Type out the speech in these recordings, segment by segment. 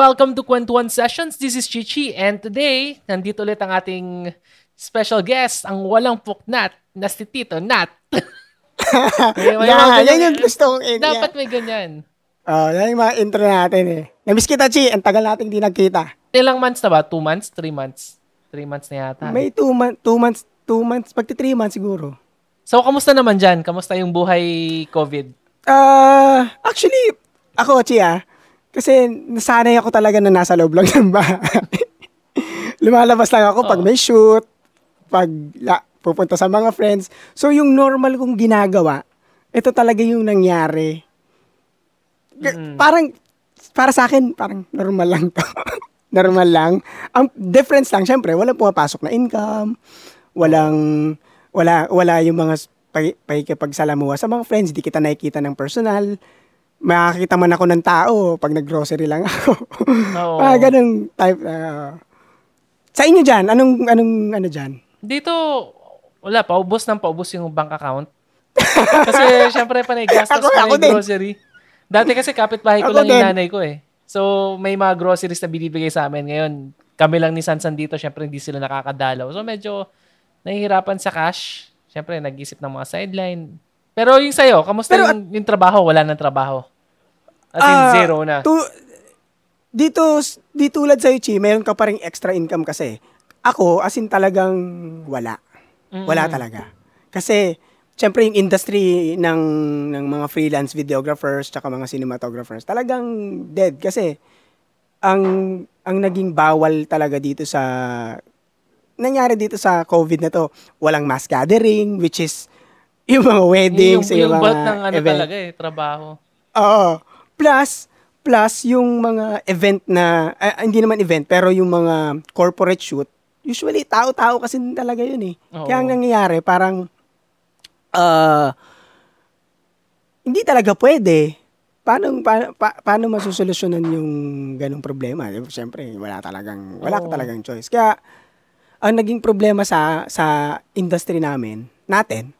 welcome to Kwentuhan Sessions. This is Chichi and today, nandito ulit ang ating special guest, ang walang puknat na si Tito Nat. may, may yeah, yan yung gusto kong in- Dapat may ganyan. Oh, yan yung mga intro natin eh. Namiss kita, Chi. Ang tagal natin di nagkita. Ilang months na ba? Two months? Three months? Three months na yata. May two, months, two months, two months, pagti three months siguro. So, kamusta naman dyan? Kamusta yung buhay COVID? Uh, actually, ako, Chi ah, kasi nasanay ako talaga na nasa loob lang ng bahay. Lumalabas lang ako pag may shoot, pag la, pupunta sa mga friends. So yung normal kong ginagawa, ito talaga yung nangyari. Mm-hmm. Parang, para sa akin, parang normal lang to. normal lang. Ang difference lang, syempre, walang pumapasok na income, walang, wala, wala yung mga pakikipagsalamuha sa mga friends, di kita nakikita ng personal makakita man ako ng tao pag nag-grocery lang ako. Oo. ah, ganun type. Uh, sa inyo dyan, anong, anong ano dyan? Dito, wala, paubos ng paubos yung bank account. kasi syempre panay gastos ako, ako grocery. Dati kasi kapitbahay ko ako lang din. yung nanay ko eh. So may mga groceries na binibigay sa amin. Ngayon, kami lang ni Sansan dito, syempre hindi sila nakakadalaw. So medyo nahihirapan sa cash. Syempre nag-isip ng mga sideline pero yung sa'yo, kamusta Pero, yung, yung trabaho? Wala nang trabaho? As in, uh, zero na. To, dito, di tulad sa'yo, Chi, meron ka pa rin extra income kasi. Ako, as in talagang wala. Mm-hmm. Wala talaga. Kasi, syempre yung industry ng, ng mga freelance videographers tsaka mga cinematographers, talagang dead. Kasi, ang, ang naging bawal talaga dito sa, nangyari dito sa COVID na to, walang mass gathering, which is, yung mga weddings, yung, yung, yung mga ng ano event. talaga eh, trabaho. Oo. Plus, plus yung mga event na, uh, hindi naman event, pero yung mga corporate shoot, usually tao-tao kasi talaga yun eh. Oo. Kaya ang nangyayari, parang, uh, hindi talaga pwede. Paano, pa, pa, paano masusolusyonan yung ganong problema? Siyempre, wala talagang, wala ka talagang choice. Kaya, ang naging problema sa sa industry namin, natin,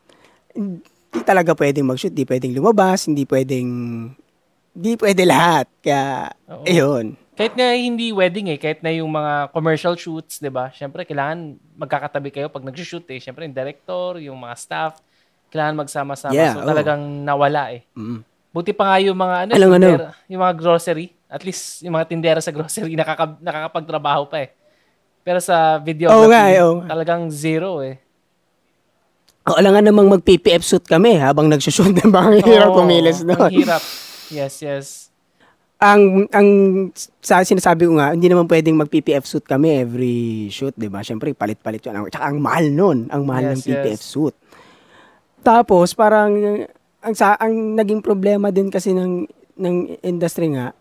hindi talaga pwedeng mag-shoot, hindi pwedeng lumabas, hindi pwedeng, hindi pwede lahat. Kaya, Oo. ayun. Kahit nga hindi wedding eh, kahit na yung mga commercial shoots, di ba? Siyempre, kailangan magkakatabi kayo pag nag-shoot eh. Siyempre, yung director, yung mga staff, kailangan magsama-sama. Yeah, so, oh. talagang nawala eh. Mm. Buti pa nga yung mga, ano, Alam, tindera, ano? yung mga grocery. At least, yung mga tindera sa grocery, nakaka, nakakapagtrabaho pa eh. Pero sa video, oh, eh, oh. talagang zero eh. Nga namang mag-PPF suit kami habang nagsushoot. Diba? Ang hirap oh, kumilos doon. Ang hirap. Yes, yes. Ang ang sa sinasabi ko nga, hindi naman pwedeng mag-PPF suit kami every shoot, 'di ba? Syempre palit-palit 'yun. Tsaka ang mahal noon, ang mahal yes, ng PPF yes. suit. Tapos parang ang sa ang naging problema din kasi ng ng industry nga,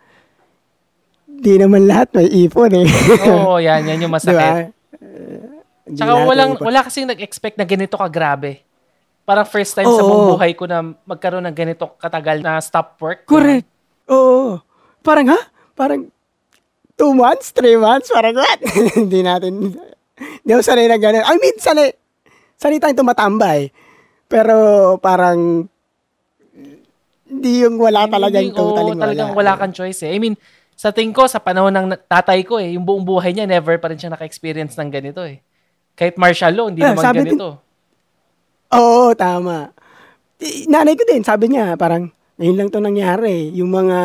di naman lahat may ipon eh. Oo, oh, yan, yan yung masakit. diba? Tsaka walang, wala kasing nag-expect na ganito ka grabe. Parang first time Oo. sa buong buhay ko na magkaroon ng ganito katagal na stop work. Correct. Oo. Parang ha? Parang two months, three months, parang what? Hindi natin, hindi ako sanay na ganun. I mean, sanay, sanay tayong tumatambay. Pero parang, hindi yung wala talagang totally wala. talagang wala kang choice eh. I mean, sa tingin ko, sa panahon ng tatay ko eh, yung buong buhay niya, never pa rin siya naka-experience ng ganito eh. Kahit martial law, hindi ah, naman sabi ganito. Din, oo, tama. Nanay ko din, sabi niya, parang, ngayon lang to nangyari. Yung mga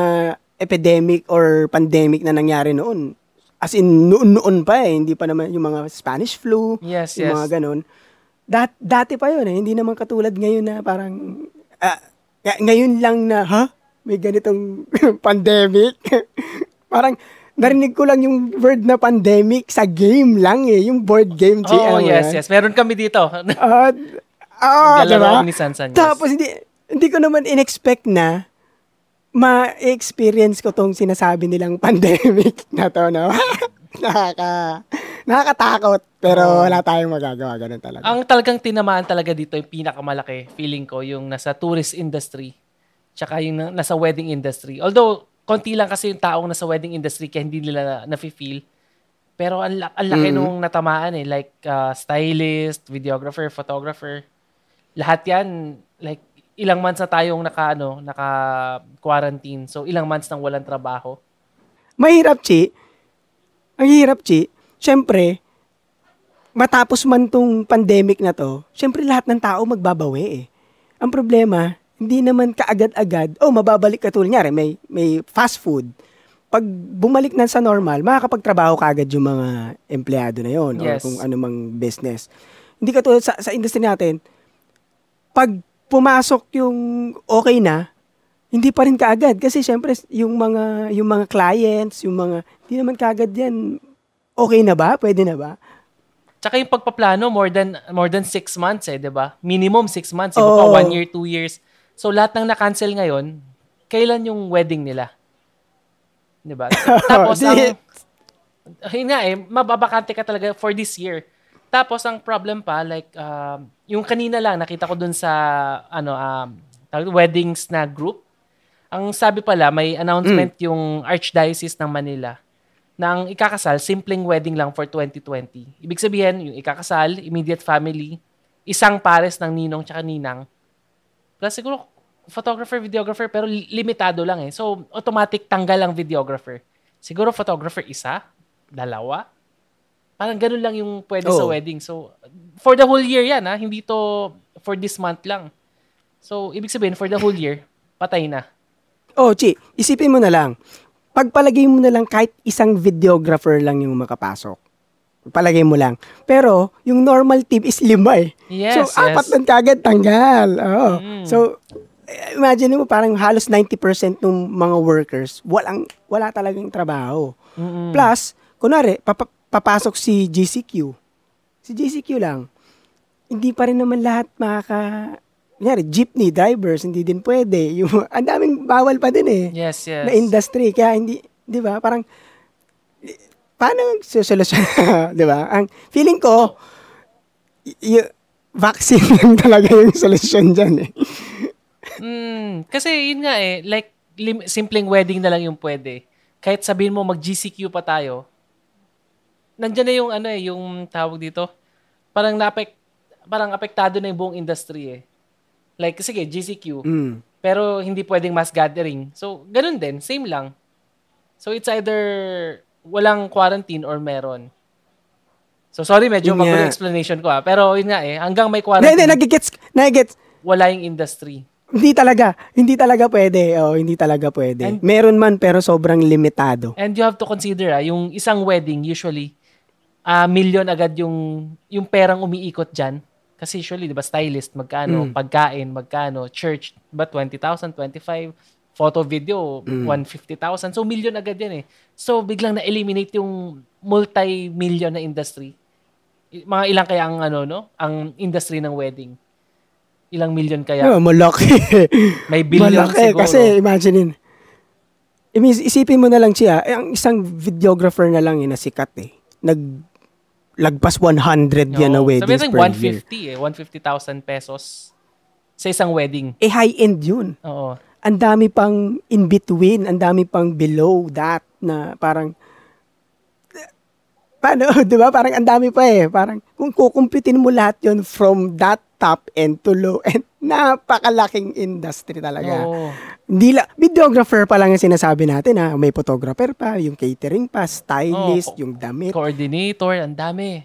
epidemic or pandemic na nangyari noon. As in, noon-noon pa eh. Hindi pa naman yung mga Spanish flu. Yes, yung yes. mga ganun. Dat, dati pa yun eh. Hindi naman katulad ngayon na parang, uh, ngayon lang na, ha? May ganitong pandemic. parang, narinig ko lang yung word na pandemic sa game lang eh, yung board game. Oh, yes, yes. Meron kami dito. uh, ah, diba? ni Sansan, yes. Tapos hindi, hindi ko naman in-expect na ma-experience ko tong sinasabi nilang pandemic na to, no? Nakaka, nakakatakot. Pero oh. wala tayong magagawa. Ganun talaga. Ang talagang tinamaan talaga dito, yung pinakamalaki, feeling ko, yung nasa tourist industry. Tsaka yung nasa wedding industry. Although, konti lang kasi yung taong nasa wedding industry kaya hindi nila na, na-feel. Pero ang, ang laki mm. nung natamaan eh. Like, uh, stylist, videographer, photographer. Lahat yan, like, ilang months na tayong naka, ano, naka-quarantine. So, ilang months nang walang trabaho. Mahirap, Chi. Ang hirap, Chi. Siyempre, matapos man tong pandemic na to, siyempre lahat ng tao magbabawi eh. Ang problema, hindi naman kaagad-agad, oh, mababalik ka tulad niya, may, may fast food. Pag bumalik na sa normal, makakapagtrabaho ka agad yung mga empleyado na yon Yes. or kung anumang business. Hindi ka tulad sa, sa industry natin, pag pumasok yung okay na, hindi pa rin kaagad kasi syempre yung mga yung mga clients, yung mga hindi naman kaagad yan. Okay na ba? Pwede na ba? Tsaka yung pagpaplano, more than more than six months eh, di ba? Minimum six months. Iba pa Oo. one year, two years. So, lahat ng na-cancel ngayon, kailan yung wedding nila? Di ba? Tapos, ang, yun nga eh, mababakante ka talaga for this year. Tapos, ang problem pa, like, um, yung kanina lang, nakita ko dun sa, ano, um, weddings na group. Ang sabi pala, may announcement yung Archdiocese ng Manila na ang ikakasal, simpleng wedding lang for 2020. Ibig sabihin, yung ikakasal, immediate family, isang pares ng ninong tsaka ninang. Plus siguro, photographer, videographer, pero li- limitado lang eh. So, automatic tanggal ang videographer. Siguro photographer isa, dalawa. Parang ganun lang yung pwede sa Oo. wedding. So, for the whole year yan ha. Hindi to for this month lang. So, ibig sabihin, for the whole year, patay na. Oh, Chi, isipin mo na lang. Pagpalagay mo na lang kahit isang videographer lang yung makapasok. Palagay mo lang. Pero, yung normal team is lima eh. Yes, so, apat yes. nun kagad tanggal. Oo. Mm. So, imagine mo parang halos 90% ng mga workers, walang, wala talagang trabaho. Mm-mm. Plus, kunwari, papa- papasok si GCQ. Si GCQ lang. Hindi pa rin naman lahat makaka... Kunyari, jeepney drivers, hindi din pwede. Yung, ang daming bawal pa din eh. Yes, yes. Na industry. Kaya hindi, di ba, parang, paano susolusyon? di ba? Ang feeling ko, y- y- vaccine lang talaga yung solusyon dyan eh. Mm, kasi yun nga eh, like lim- simpleng wedding na lang yung pwede. Kahit sabihin mo mag GCQ pa tayo, nandiyan na yung ano eh, yung tawag dito. Parang napek parang apektado na yung buong industry eh. Like sige, GCQ, Mm. pero hindi pwedeng mass gathering. So, ganun din, same lang. So it's either walang quarantine or meron. So sorry, medyo magulo explanation ko ah. Pero yun nga eh, hanggang may quarantine, hindi, nagigets, nagigets. wala yung industry. Hindi talaga, hindi talaga pwede. Oh, hindi talaga pwede. And- Meron man pero sobrang limitado. And you have to consider ah, yung isang wedding usually ah million agad yung yung perang umiikot diyan. Kasi usually 'di ba stylist magkano, pagkain magkano, church ba 20,000, 25, photo video 150,000. So million agad 'yan eh. So biglang na-eliminate yung multi-million na industry. I- Mga ilang kaya ang ano no, ang industry ng wedding. Ilang million kaya? Yeah, malaki. May billion malaki. siguro. Kasi imaginein. Imis- Isipin mo na lang siya, eh, ang isang videographer na lang eh, na sikat eh. Nag lagpas 100 yan na weddings Sabi per natin year. 150 eh, 150,000 pesos sa isang wedding. Eh, high-end yun. Oo. Ang dami pang in between, ang dami pang below that na parang paano, 'di ba? Parang ang dami pa eh. Parang kung kukumpitin mo lahat 'yon from that top end to low end, napakalaking industry talaga. Oo. Hindi la, videographer pa lang yung sinasabi natin ha. May photographer pa, yung catering pa, stylist, Oo. yung damit. Coordinator, ang dami.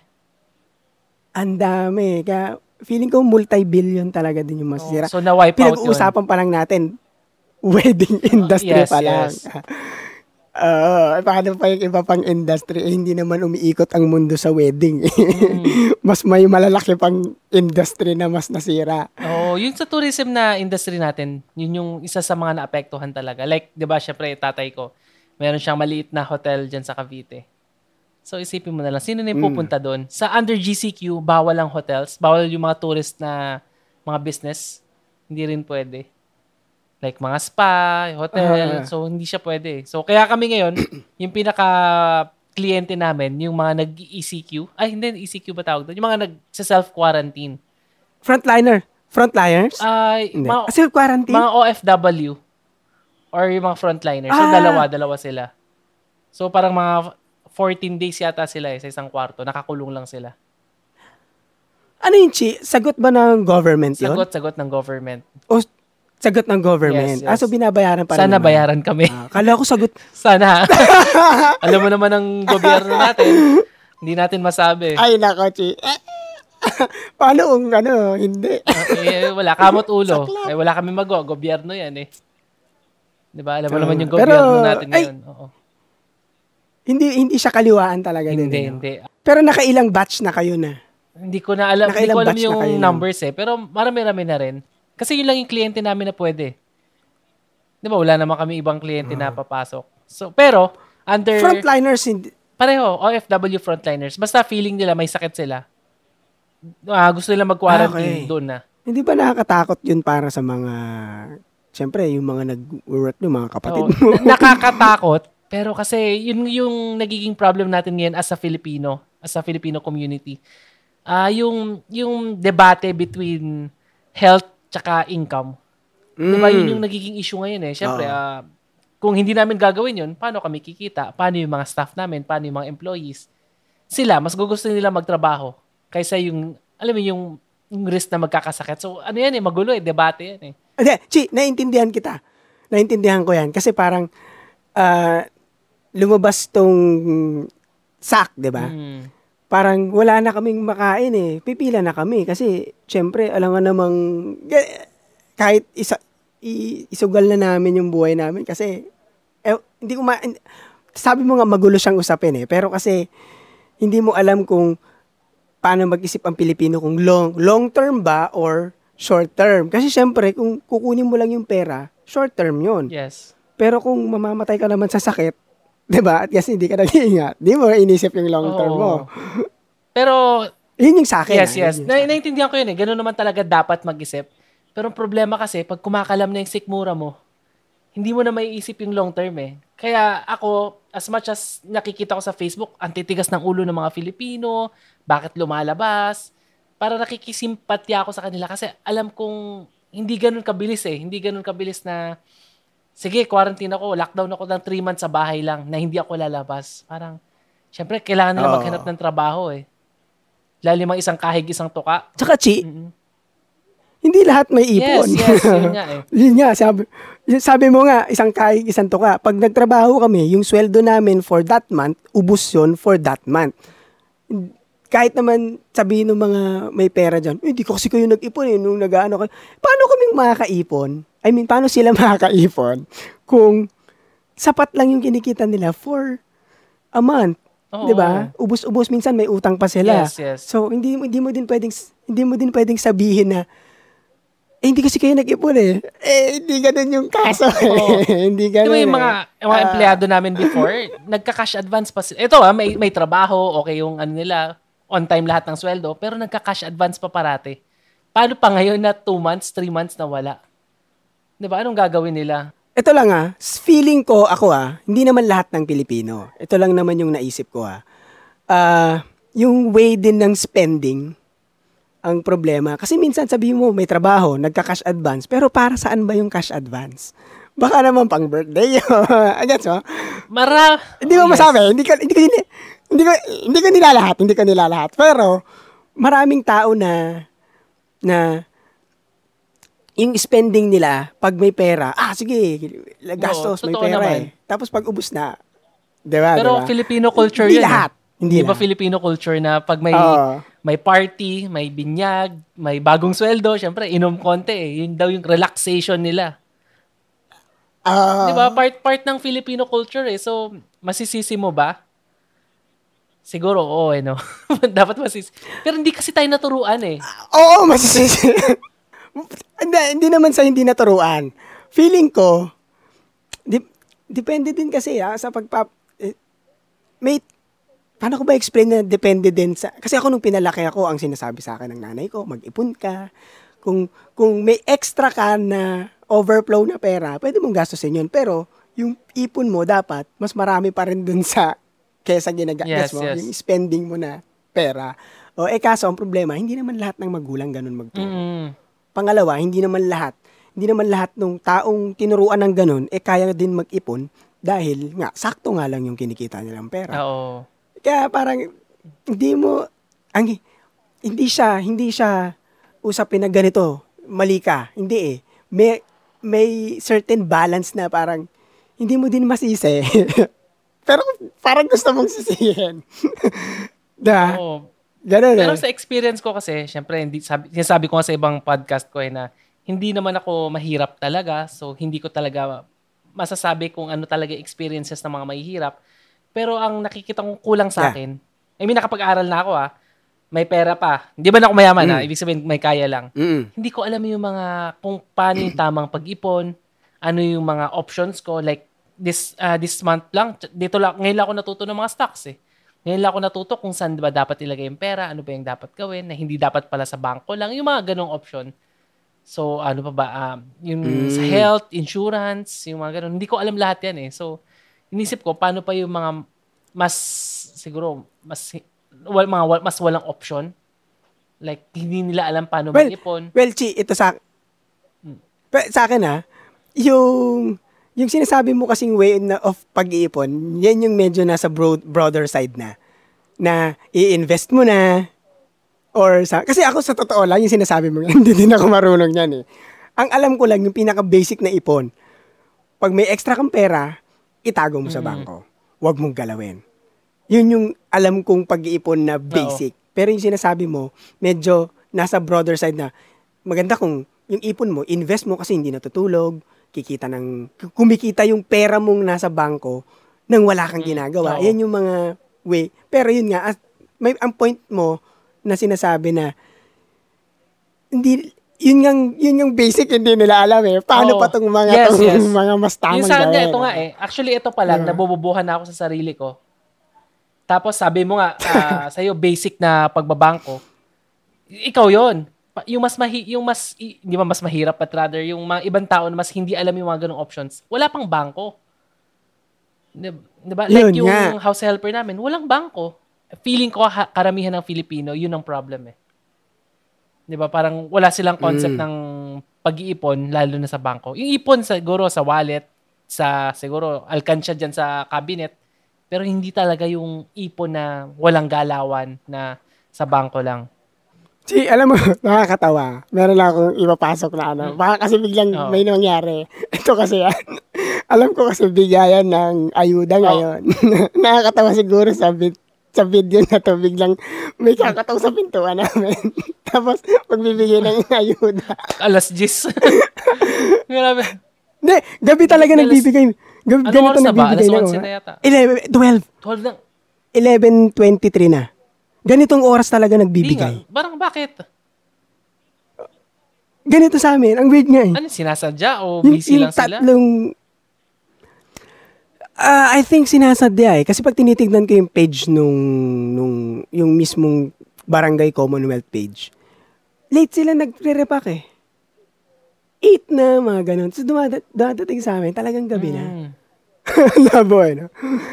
Ang dami. Kaya feeling ko multi-billion talaga din yung masisira. Oo. So, na-wipe out yun. Pinag-uusapan pa lang natin, wedding industry Yes, pa lang. yes. Eh, paano pa yung iba pang industry? Eh, hindi naman umiikot ang mundo sa wedding. Mm. mas may malalaki pang industry na mas nasira. Oo, yun sa tourism na industry natin, yun yung isa sa mga naapektuhan talaga. Like, di ba, syempre, tatay ko, meron siyang maliit na hotel dyan sa Cavite. So, isipin mo na lang, sino na yung Mm. pupunta doon? Sa under GCQ, bawal ang hotels, bawal yung mga tourist na mga business. Hindi rin pwede. Like mga spa, hotel. Ah. so, hindi siya pwede. So, kaya kami ngayon, yung pinaka kliyente namin, yung mga nag-ECQ. Ay, hindi, ECQ ba tawag doon? Yung mga nag-self-quarantine. Frontliner. Frontliners? Ay, hindi. mga, Kasi quarantine? mga OFW or yung mga frontliners. So, Ah. dalawa, dalawa sila. So, parang mga 14 days yata sila eh, sa isang kwarto. Nakakulong lang sila. ano yun, Chi? Sagot ba ng government yun? Sagot-sagot ng government. O Sagot ng government. Yes, yes. Ah, so binabayaran pa rin Sana naman. bayaran kami. Ah, kala ko sagot. Sana. Alam mo naman ang gobyerno natin. Hindi natin masabi. Ay, nako, Chi. Eh, Paano kung ano, hindi? Eh, wala kamot ulo. Eh, wala kami magawa. Gobyerno yan eh. Di ba? Alam mo Oo. naman yung Pero, gobyerno natin ay, ngayon. Oo. Hindi hindi siya kaliwaan talaga Hindi, din. ano? hindi. Pero nakailang batch na kayo na. Hindi ko na alam, hindi Nakailang ko alam yung numbers eh. Pero marami-rami na rin. Kasi yun lang yung kliyente namin na pwede. Di ba? Wala naman kami ibang kliyente na papasok. So, pero, under, Frontliners, hindi, pareho, OFW frontliners. Basta feeling nila may sakit sila. Ah, gusto nila mag-quarantine Okay. doon na. hindi ba nakakatakot yun para sa mga, siyempre, yung mga nag-work yung mga kapatid Oo, mo. nakakatakot. Pero kasi yun yung nagiging problem natin ngayon as a Filipino, as a Filipino community. Ah, yung yung debate between health tsaka income. 'Di ba? Yun yung nagiging issue ngayon eh. Syempre, Oo. ah, kung hindi namin gagawin yun, paano kami kikita? Paano yung mga staff namin? Paano yung mga employees? Sila, mas gugusto nila magtrabaho kaysa yung, alam mo, yung, yung risk na magkakasakit. So, ano yan eh, magulo eh, debate yan eh. Hindi, Chi, naintindihan kita. Naintindihan ko yan. Kasi parang, ah, lumabas tong sack, di ba? Mm. Parang wala na kaming makain eh. Pipila na kami. Kasi, syempre, alam nga namang, eh, kahit isa, i- isugal na namin yung buhay namin. Kasi, eh, hindi ko ma... Sabi mo nga magulo siyang usapin eh. Pero kasi, hindi mo alam kung paano mag-isip ang Pilipino kung long, long term ba or short term. Kasi syempre, kung kukunin mo lang yung pera, short term yun. Yes. Pero kung mamamatay ka naman sa sakit, 'di ba? At kasi hindi ka nag-iingat, di mo inisip yung long term mo. Pero, Yun yung sa akin. yes, ah. yes. Yun yung Na, akin. naintindihan ko yun eh. Ganun naman talaga dapat mag-isip. Pero ang problema kasi, pag kumakalam na yung sikmura mo, hindi mo na maiisip yung long term eh. Kaya ako, as much as nakikita ko sa Facebook, ang titigas ng ulo ng mga Filipino, bakit lumalabas, para nakikisimpatya ako sa kanila kasi alam kong hindi ganun kabilis eh. Hindi ganun kabilis na, sige, quarantine ako, lockdown ako ng 3 months sa bahay lang na hindi ako lalabas. Parang, syempre, kailangan nila Oo. maghanap ng trabaho eh. Lalo mga isang kahig, isang tuka. Tsaka, Chi, hindi lahat may Yes, ipon. yes, yun nga eh. Yun nga, sabi, sabi mo nga, isang kaig, isang tuka. Pag nagtrabaho kami, yung sweldo namin for that month, ubus yun for that month. Kahit naman sabihin ng mga may pera dyan, "Eh, hindi ko kasi kayo nag-ipon eh, nung nag-ano kayo. Paano kaming makakaipon? I mean, paano sila makakaipon kung sapat lang yung kinikita nila for a month? Oo. 'Di ba? Ubus-ubus minsan may utang pa sila. Yes, yes. So hindi hindi mo din pwedeng hindi mo din pwedeng sabihin na eh, hindi kasi kayo nag-ipon eh. Eh, hindi ganun yung kaso eh. Oo. hindi Di ganun ba yung eh. mga, yung mga Ah. empleyado namin before, nagka-cash advance pa sila. Ito ah, may, may trabaho, okay yung ano nila, on time lahat ng sweldo, pero nagka-cash advance pa parati. Paano pa ngayon na 2 months, 3 months na wala? Di ba? Anong gagawin nila? Ito lang ah, feeling ko ako ah, hindi naman lahat ng Pilipino. Ito lang naman yung naisip ko ah. Ah, yung way din ng spending ang problema. Kasi minsan sabihin mo may trabaho, nagka-cash advance, pero para saan ba yung cash advance? Baka naman pang birthday yun. Agad mo? Mara... Hindi Oh, mo yes. masabi, hindi ko hindi ko hindi, hindi ko hindi ko nilalahat, hindi ko nilalahat. Pero maraming tao na na yung spending nila pag may pera, ah sige, gastos, Oo, may pera naman. eh. Tapos pag ubos na, 'di ba? Pero diba? Filipino culture Hindi yun. eh. lahat. Hindi Di ba. Filipino culture na pag may Oo. may party, may binyag, may bagong sweldo, syempre inom konti eh. Yun daw yung relaxation nila. Ah, 'Di ba? Part part ng Filipino culture eh. So, masisisi mo ba? Siguro oo eh no. Dapat masisi. Pero hindi kasi tayo naturuan eh. Oo, masisisi. hindi, hindi naman sa hindi naturuan. Feeling ko, dip- depende din kasi ah, sa pagpap... eh, may, paano ko ba explain na depende din sa... Kasi ako nung pinalaki ako, ang sinasabi sa akin ng nanay ko, mag-ipon ka. Kung, kung may extra ka na overflow na pera, pwede mong gastusin yun. Pero, yung ipon mo, dapat, mas marami pa rin dun sa kesa ginagastos Yes, mo, yes. yung spending mo na pera. O, eh kaso, ang problema, hindi naman lahat ng magulang ganun magturo. Mm. Pangalawa, hindi naman lahat, hindi naman lahat ng taong tinuruan ng ganun, eh kaya din mag-ipon dahil nga, sakto nga lang yung kinikita nilang pera. Oo. Kaya parang, hindi mo, ang, hindi siya, hindi siya usapin na ganito, mali ka. Hindi eh. May, may certain balance na parang hindi mo din masisi. Pero parang gusto mong sisihin. da. Oo. Ganun Pero eh. sa experience ko kasi, syempre, hindi, sabi, sinasabi ko nga sa ibang podcast ko eh na hindi naman ako mahirap talaga. So, hindi ko talaga masasabi kung ano talaga experiences ng mga mahihirap. Pero ang nakikita kong kulang sa Yeah. akin, I mean, nakapag-aral na ako ah, may pera pa. Hindi ba na ako mayaman Mm. ah? Ibig sabihin, may kaya lang. Mm. Hindi ko alam yung mga, kung paano yung tamang pag-ipon, ano yung mga options ko. Like, this uh, this month lang, dito lang, ngayon lang ako natuto ng mga stocks eh. Ngayon lang ako natuto kung saan ba dapat ilagay yung pera, ano ba yung dapat gawin, na hindi dapat pala sa bangko lang, yung mga ganong option. So, ano pa ba, um, yung Mm. sa health, insurance, yung mga ganon. Hindi ko alam lahat yan eh. So, inisip ko, paano pa yung mga mas, siguro, mas, wal, mga, wal- mas walang option. Like, hindi nila alam paano Well, mag-ipon. Well, Chi, ito sa... Pa- sa akin ha, yung... Yung sinasabi mo kasing way na of pag-iipon, yan yung medyo nasa broad, broader side na. Na i-invest mo na, or sa... Kasi ako sa totoo lang, yung sinasabi mo, hindi din ako marunong yan eh. Ang alam ko lang, yung pinaka-basic na ipon, pag may extra kang pera, itago mo sa Mm. bangko. Huwag mong galawin. Yun yung alam kong pag-iipon na basic. Pero yung sinasabi mo, medyo nasa broader side na maganda kung yung ipon mo, invest mo kasi hindi natutulog, kikita ng, kumikita yung pera mong nasa bangko nang wala kang ginagawa. Oo. Yan yung mga way. Pero yun nga, as- may, ang point mo na sinasabi na hindi yun yung yun yung basic hindi nila alam eh. Paano Oo. pa tong mga Yes, tong yes. mga mas tamang yung sa kanya, gawin, ito nga eh. Actually, ito pa lang, Yeah. nabububuhan na ako sa sarili ko. Tapos sabi mo nga, ah, sa'yo, basic na pagbabangko. Ikaw yon Yung mas mahi, yung mas, hindi ba mas mahirap, but rather, yung mga ibang tao na mas hindi alam yung mga ganong options, wala pang bangko. Di, ba? Like Yun yung nga. house helper namin, walang bangko. Feeling ko, ha- karamihan ng Filipino, yun ang problem eh. Di ba? Parang wala silang concept Mm. ng pag-iipon, lalo na sa bangko. Yung ipon siguro sa wallet, sa siguro alkansya dyan sa cabinet, pero hindi talaga yung ipon na walang galawan na sa bangko lang. Si, alam mo, nakakatawa. Meron lang akong ipapasok na ano. Baka kasi biglang Oo. may nangyari. Ito kasi yan. alam ko kasi bigayan ng ayuda ngayon. nakakatawa siguro sa bit sa video na to, biglang may kakataw sa pintuan namin. Tapos, magbibigay ng ayuda. Alas 10. Grabe. Hindi, gabi talaga Alas- nagbibigay. Gabi, Ano ganito oras na ba? nagbibigay Alas ng 11 oras. na yata. 11, 12, 12 na. 11.23 na. Ganitong oras talaga Hindi nga. nagbibigay. Parang bakit? Ganito sa amin. Ang weird nga eh. Ano, sinasadya o Yung, busy yung lang sila? tatlong... Ah, I think sinasadya eh. Kasi pag tinitignan ko yung page nung, nung yung mismong Barangay Commonwealth page, late sila nagre-repack eh. Eight na, mga ganun. So, dumada- dumadating sa amin, talagang gabi na. Mm. Labo eh, no?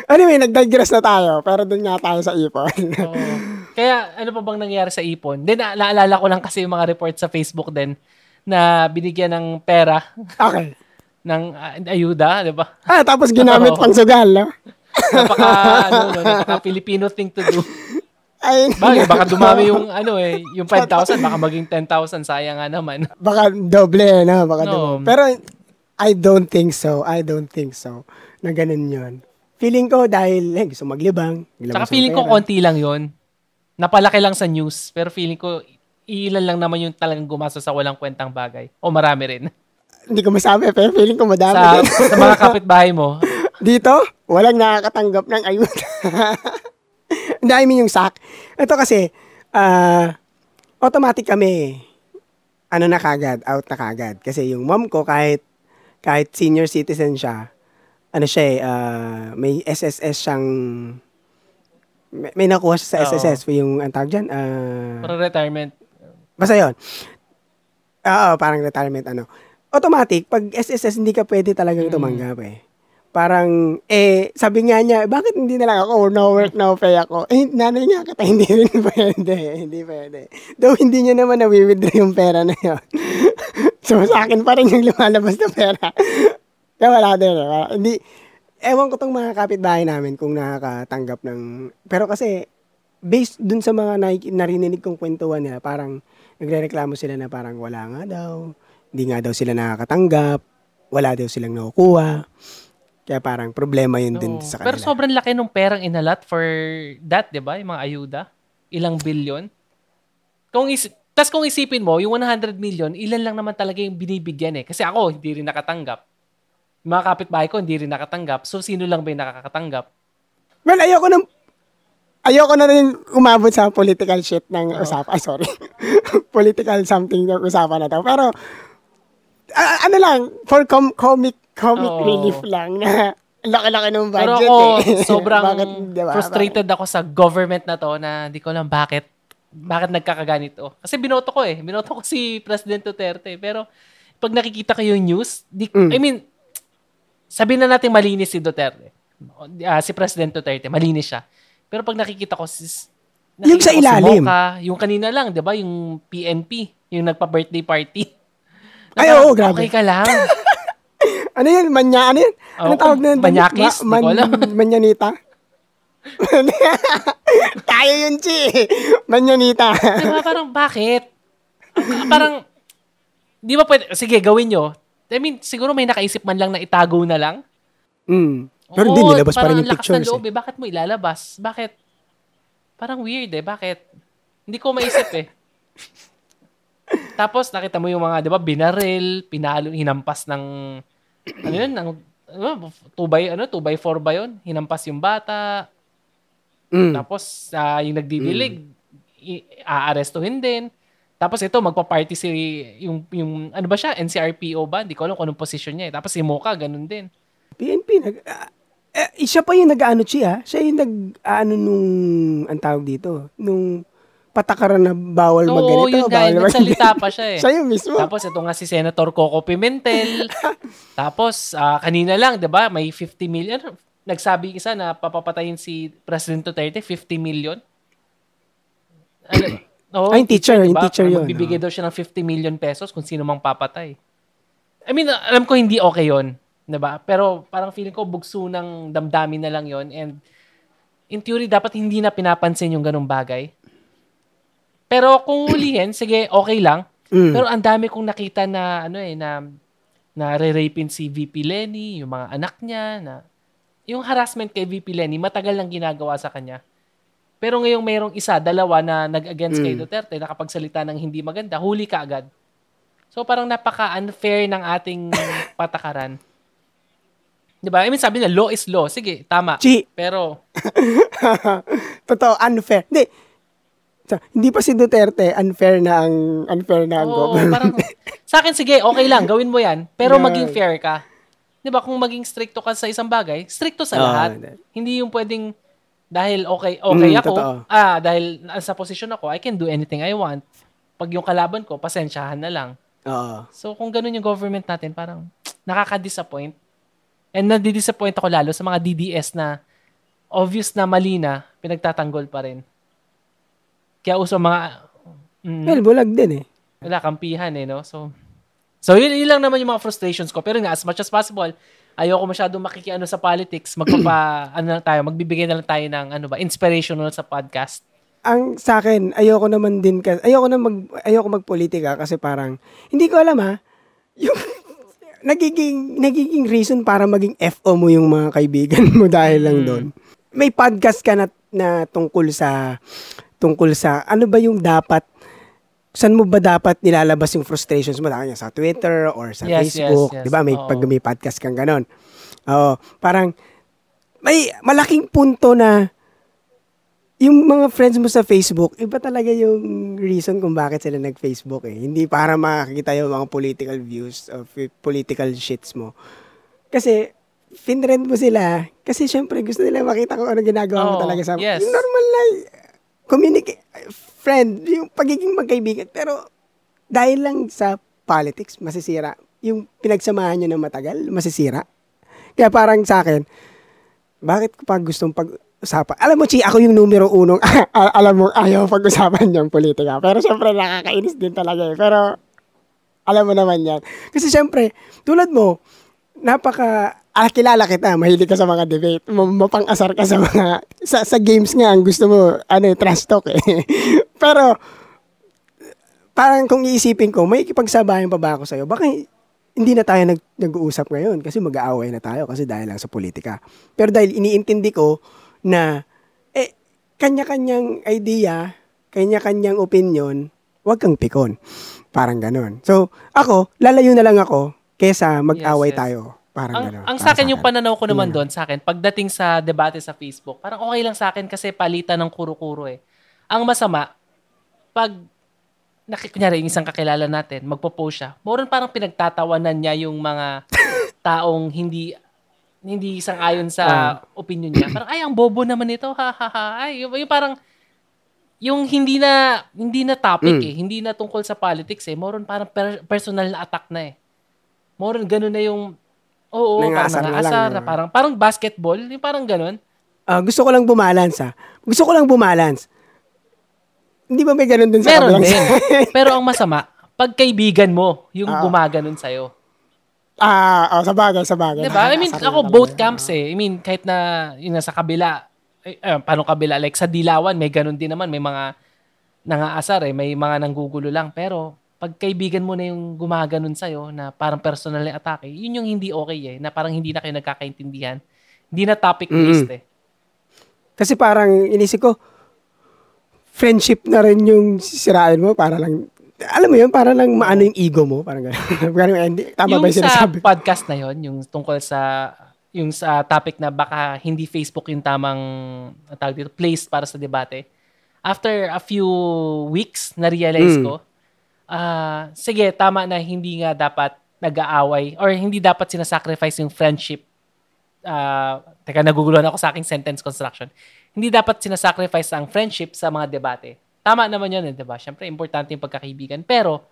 Anyway, nag-digress na tayo, pero doon nga tayo sa ipon. Oo. Kaya ano pa bang nangyari sa ipon? Then na- naalala ko lang kasi yung mga report sa Facebook din na binigyan ng pera okay. ng ah, ayuda, 'di ba? Ah, tapos ginamit pang sugal, no? Napaka ano, no, napaka Filipino thing to do. Ay, Bagay, baka dumami yung ano eh, yung 5,000 baka maging 10,000 sayang nga naman. baka doble, no? Baka No. doble. Pero, I don't think so. I don't think so. Na ganun yun. Feeling ko dahil, eh, gusto maglibang. Saka ng feeling ko pera. konti lang 'yon. Napalaki lang sa news, pero feeling ko ilan lang naman yung talagang gumasa sa walang kwentang bagay. O marami rin. Hindi ko masabi, pero feeling ko madami. Sa, din. sa mga kapitbahay mo, Dito, walang nakakatanggap ng ayuda. Hindi, I mean yung sack. Ito kasi, ah, automatic kami, ano na kagad, out na kagad. Kasi yung mom ko, kahit, kahit senior citizen siya, ano siya eh, ah, may SSS siyang, may, may nakuha siya sa Oo. SSS, yung, ang tawag dyan, ah, para retirement. Basta yun. Oo, parang retirement ano. Automatic, pag SSS, hindi ka pwede talagang Mm. tumanggap eh. Parang, eh, sabi nga niya, bakit hindi na lang ako, no work, no pay ako? Eh, nanay niya kita, hindi rin pwede. Hindi pwede. Though, hindi niya naman na-withdraw yung pera na yun. so, sa akin pa rin yung lumalabas na pera. Kaya wala din. eh. Wala- Hindi, ewan ko tong mga kapitbahay namin kung nakakatanggap ng, pero kasi, based dun sa mga nakik- narinig kong kwentuhan nila, parang nagre-reklamo sila na parang wala nga daw, hindi nga daw sila nakakatanggap. wala daw silang nakukuha. Kaya parang problema yun din Oo. sa Pero kanila. sobrang laki nung perang inalat for that, di ba? Yung mga ayuda. Ilang billion. Kung is tas kung isipin mo, yung 100 million, ilan lang naman talaga yung binibigyan eh. Kasi ako, hindi rin nakatanggap. Mga kapitbahay ko, hindi rin nakatanggap. So, sino lang ba yung nakakatanggap? Well, ayoko nang ayoko na rin umabot sa political shit ng usapan. Ay, sorry. political something ng usapan na to. Pero, a- ano lang, for com- comic comic Oo. relief lang na laki-laki ng Pero budget ako, eh. sobrang Bakit, di ba? frustrated ako sa government na to na hindi ko alam bakit bakit nagkakaganito. Kasi binoto ko eh. Binoto ko si President Duterte. Pero pag nakikita ko yung news, di, Mm. I mean, sabihin na natin malinis si Duterte. Ah, si President Duterte, malinis siya. Pero pag nakikita ko si Yung sa nakikita ko ilalim. Si Mocha, yung kanina lang, 'di ba, yung PNP, yung nagpa-birthday party. Na Ay, oo, grabe. Okay ka lang. Ano yun? Manya, ano yun? Ano Oo, tawag na yun? manyakis? Di ko alam. manyanita? Tayo yun, Chi. Manyanita. diba, parang bakit? Ang- Parang, di ba pwede, sige, gawin nyo. I mean, siguro may nakaisip man lang na itago na lang. mm. Pero hindi, nilabas pa rin yung ang lakas pictures. ng loob Eh. eh. Bakit mo ilalabas? Bakit? Parang weird eh. Bakit? Hindi ko maisip eh. Tapos nakita mo yung mga, 'di ba, binaril, pinalo, hinampas ng ano yun, ng ano, 2 by ano, 2 by 4 ba 'yun? Hinampas yung bata. Mm. Tapos ah, yung nagdidilig, i- aarestuhin din. Tapos ito magpa-party si yung yung ano ba siya, NCRPO ba? Hindi ko alam kung anong position niya eh. Tapos si Mocha ganun din. PNP, nag, ah, eh, siya pa yung nag-ano siya. Siya yung nag, ano nung, ang tawag dito, nung patakaran na bawal Oo, magganito. yun nga, nagsalita pa siya eh. siya yung mismo. Tapos ito nga si Senator Coco Pimentel. Tapos ah, kanina lang, 'di ba, may 50 million. Nagsabi isa na papapatayin si President Duterte 50 million. Ano? Oo, Ay, yung teacher, yung diba? teacher yun, Magbibigay daw siya ng 50 million pesos kung sino mang papatay. I mean, alam ko hindi okay yon, 'di ba? Pero parang feeling ko bugso ng damdamin na lang yon and in theory dapat hindi na pinapansin yung ganung bagay. Pero kung hulihin, sige, okay lang. Mm. Pero ang dami kong nakita na ano eh na na re-rapin si VP Lenny, yung mga anak niya na yung harassment kay VP Lenny matagal nang ginagawa sa kanya. Pero ngayong mayroong isa, dalawa na nag-against kay Mm. Duterte, nakapagsalita ng hindi maganda, huli ka agad. So parang napaka-unfair ng ating patakaran. 'Di ba? I mean, sabi nila, law is law. Sige, tama. Chi, Pero totoo, unfair. Hindi, sa- hindi pa si Duterte, unfair na ang, unfair na ang Oo, government. parang, sa akin, sige, okay lang, gawin mo yan. Pero Yeah. maging fair ka. Di ba, kung maging stricto ka sa isang bagay, stricto sa Oo, lahat. hindi. Hindi yung pwedeng, dahil okay, okay Mm, ako, totoo. ah, dahil sa posisyon ako, I can do anything I want. Pag yung kalaban ko, pasensyahan na lang. Oo. So, kung ganun yung government natin, parang nakaka-disappoint. And nadi-disappoint ako lalo sa mga DDS na obvious na mali na, pinagtatanggol pa rin. Kaya uso mga... Mm, Well, bulag din eh. wala, kampihan eh, no? So, so yun, yun lang naman yung mga frustrations ko. Pero nga, as much as possible, ayoko masyadong makikiano sa politics. Magpapa, ano lang tayo, magbibigay na lang tayo ng, ano ba, inspirational sa podcast. ang sa akin, ayoko naman din kasi ayoko na mag ayoko magpolitika kasi parang hindi ko alam ha. Yung nagiging nagiging reason para maging FO mo yung mga kaibigan mo dahil lang Mm. doon. May podcast ka na, na tungkol sa tungkol sa ano ba yung dapat saan mo ba dapat nilalabas yung frustrations mo dahil sa Twitter or sa Yes, Facebook, yes, yes. 'di ba? May Oo. pag may podcast kang ganon. Oo, parang may malaking punto na yung mga friends mo sa Facebook, iba talaga yung reason kung bakit sila nag-Facebook eh. Hindi para makakita yung mga political views of political shits mo. Kasi, finrend mo sila. Kasi syempre, gusto nila makita kung ano ginagawa mo Oo, talaga sa... yes. Normal na communicate, friend, yung pagiging magkaibigan. Pero, dahil lang sa politics, masisira. Yung pinagsamahan nyo na matagal, masisira. Kaya parang sa akin, bakit ko pa gustong pag-usapan? Alam mo, Chi, ako yung numero unong, al- alam mo, ayaw pag-usapan yung politika. Pero syempre, nakakainis din talaga eh. Pero, alam mo naman yan. Kasi syempre, tulad mo, napaka, ah, kilala kita, mahilig ka sa mga debate, ma- mapang-asar ka sa mga, sa, sa games nga, ang gusto mo, ano, trash talk eh. Pero, parang kung iisipin ko, may ikipagsabayan pa ba ako sa'yo? Baka, hindi na tayo nag, nag-uusap ngayon kasi mag-aaway na tayo kasi dahil lang sa politika. Pero dahil iniintindi ko na eh, kanya-kanyang idea, kanya-kanyang opinion, wag kang pikon. Parang ganun. So, ako, lalayo na lang ako kesa mag-away Yes, yes. tayo. Parang Ang, ang sa akin, yung pananaw ko naman Yeah. doon, sa akin, pagdating sa debate sa Facebook, parang okay lang sa akin kasi palitan ng kuro-kuro eh. Ang masama, pag, naki, kunyari, yung isang kakilala natin, magpo-post siya, moron parang pinagtatawanan niya yung mga taong hindi hindi isang ayon sa Ah. opinion niya. Parang, ay, ang bobo naman ito, ha, ha, ha. Ay, yung, yung parang, yung hindi na, hindi na topic Mm. eh, hindi na tungkol sa politics eh, moron parang per- personal na attack na eh. Moron ganun na yung, oo, Nangaasar parang na lang, na, parang, parang basketball, yung parang ganun. Ah, gusto ko lang bumalance ha. Gusto ko lang bumalance. Hindi ba may ganun din sa Meron din. Pero ang masama, pag kaibigan mo, yung Ah. gumaganon sa'yo. ah, oh, sa bagay, sa bagay. Diba? I mean, ako both camps eh. I mean, kahit na yun nasa kabila, eh, eh, paano kabila? Like sa Dilawan, may ganun din naman. May mga nangaasar eh. May mga nanggugulo lang. Pero pag kaibigan mo na yung gumaganon sa'yo na parang personal na atake, yun yung hindi okay eh. Na parang hindi na kayo nagkakaintindihan. Hindi na topic based eh. Kasi parang inisip ko, friendship na rin yung sisirain mo para lang, alam mo yun, para lang maano yung ego mo. Parang gano'n. Tama yung ba yung sa sinasabi? podcast na yon yung tungkol sa yung sa topic na baka hindi Facebook yung tamang ang tawag dito, place para sa debate. After a few weeks, na-realize Mm. ko, ah sige, tama na hindi nga dapat nag-aaway or hindi dapat sinasacrifice yung friendship. ah teka, naguguluhan ako sa aking sentence construction. Hindi dapat sinasacrifice ang friendship sa mga debate. Tama naman yun, eh, di ba? Siyempre, importante yung pagkakaibigan. Pero,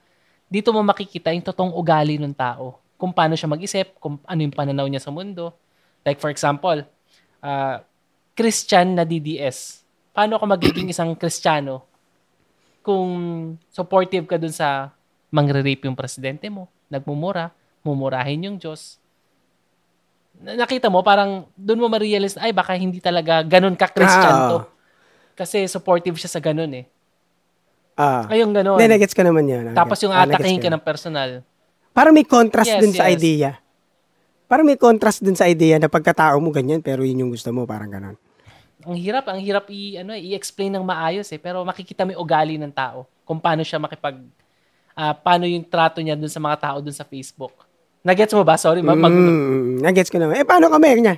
dito mo makikita yung totoong ugali ng tao. Kung paano siya mag-isip, kung ano yung pananaw niya sa mundo. Like for example, uh, Christian na DDS. Paano ka magiging isang Kristiyano kung supportive ka dun sa mangre-rape yung presidente mo, nagmumura, mumurahin yung Diyos. Na- Nakita mo, parang dun mo ma-realize, ay baka hindi talaga ganun ka Christian Ah. to. Kasi supportive siya sa ganun eh. Ah. Ayun ganun. Hindi, nagets ko naman yun. Tapos yung Ah, atakihin ka ng personal. Parang may contrast Yes, dun sa yes. idea. Parang may contrast dun sa idea na pagkatao mo ganyan, pero yun yung gusto mo, parang ganon. Ang hirap, ang hirap i ano i-explain ng maayos eh, pero makikita mo yung ugali ng tao kung paano siya makipag ah, paano yung trato niya dun sa mga tao dun sa Facebook. Nagets mo ba? Sorry, ma- mag- Mm, nagets ko naman. Eh, paano kami? Kanya?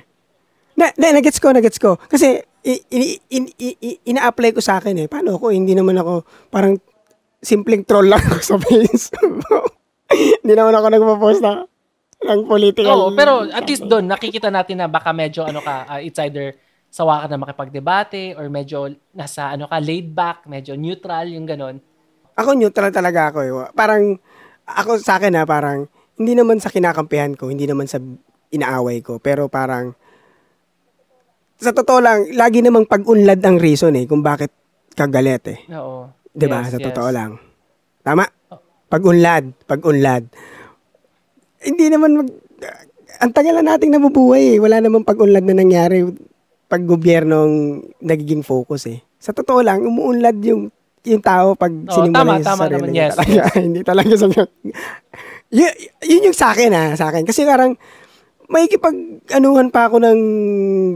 Na, na, nagets ko, nagets ko. Kasi, in- i- i- ina-apply ko sa akin eh. Paano ako? Hindi naman ako, parang, simpleng troll lang ako sa Facebook. Hindi naman ako nagpo-post na, ng political. Oo, pero at least doon nakikita natin na baka medyo ano ka, ah, it's either sawa ka na makipagdebate or medyo nasa ano ka laid back, medyo neutral yung ganon. Ako neutral talaga ako eh. Parang, ako sa akin ha, parang, hindi naman sa kinakampihan ko, hindi naman sa inaaway ko, pero parang, sa totoo lang, lagi namang pag-unlad ang reason eh, kung bakit kagalit eh. Oo. 'Di ba? Yes, sa yes. totoo lang. Tama? Pag-unlad, pag-unlad. Hindi naman mag ang tagal na nating nabubuhay eh. Wala namang pag-unlad na nangyari pag gobyernong nagiging focus eh. Sa totoo lang, umuunlad yung yung tao pag Oo, sinimula tama, sa tama sarili naman, yes, talaga. Hindi talaga sa yun, yun yung sa akin ha, sa akin. Kasi parang may kipag-anuhan pa ako ng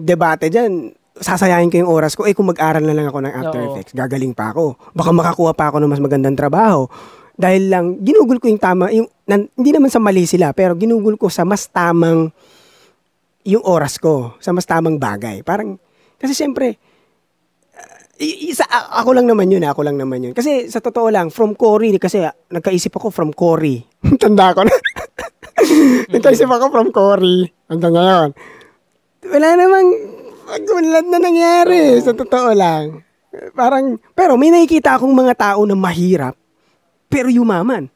debate dyan. Sasayahin ko yung oras ko. Eh, kung mag-aral na lang ako ng After Oo. Effects, gagaling pa ako. Baka makakuha pa ako ng mas magandang trabaho. Dahil lang, ginugol ko yung tama, yung, nan, hindi naman sa mali sila, pero ginugol ko sa mas tamang yung oras ko, sa mas tamang bagay. Parang, kasi siyempre, I- isa, ako lang naman yun, ako lang naman yun. Kasi sa totoo lang, from Cory, kasi nagkaisip ako from Cory. Tanda ko na. nagkaisip ako from Cory. Hanggang ngayon. Wala namang pag-unlad na nangyari, sa totoo lang. Parang, pero may nakikita akong mga tao na mahirap, pero yumaman.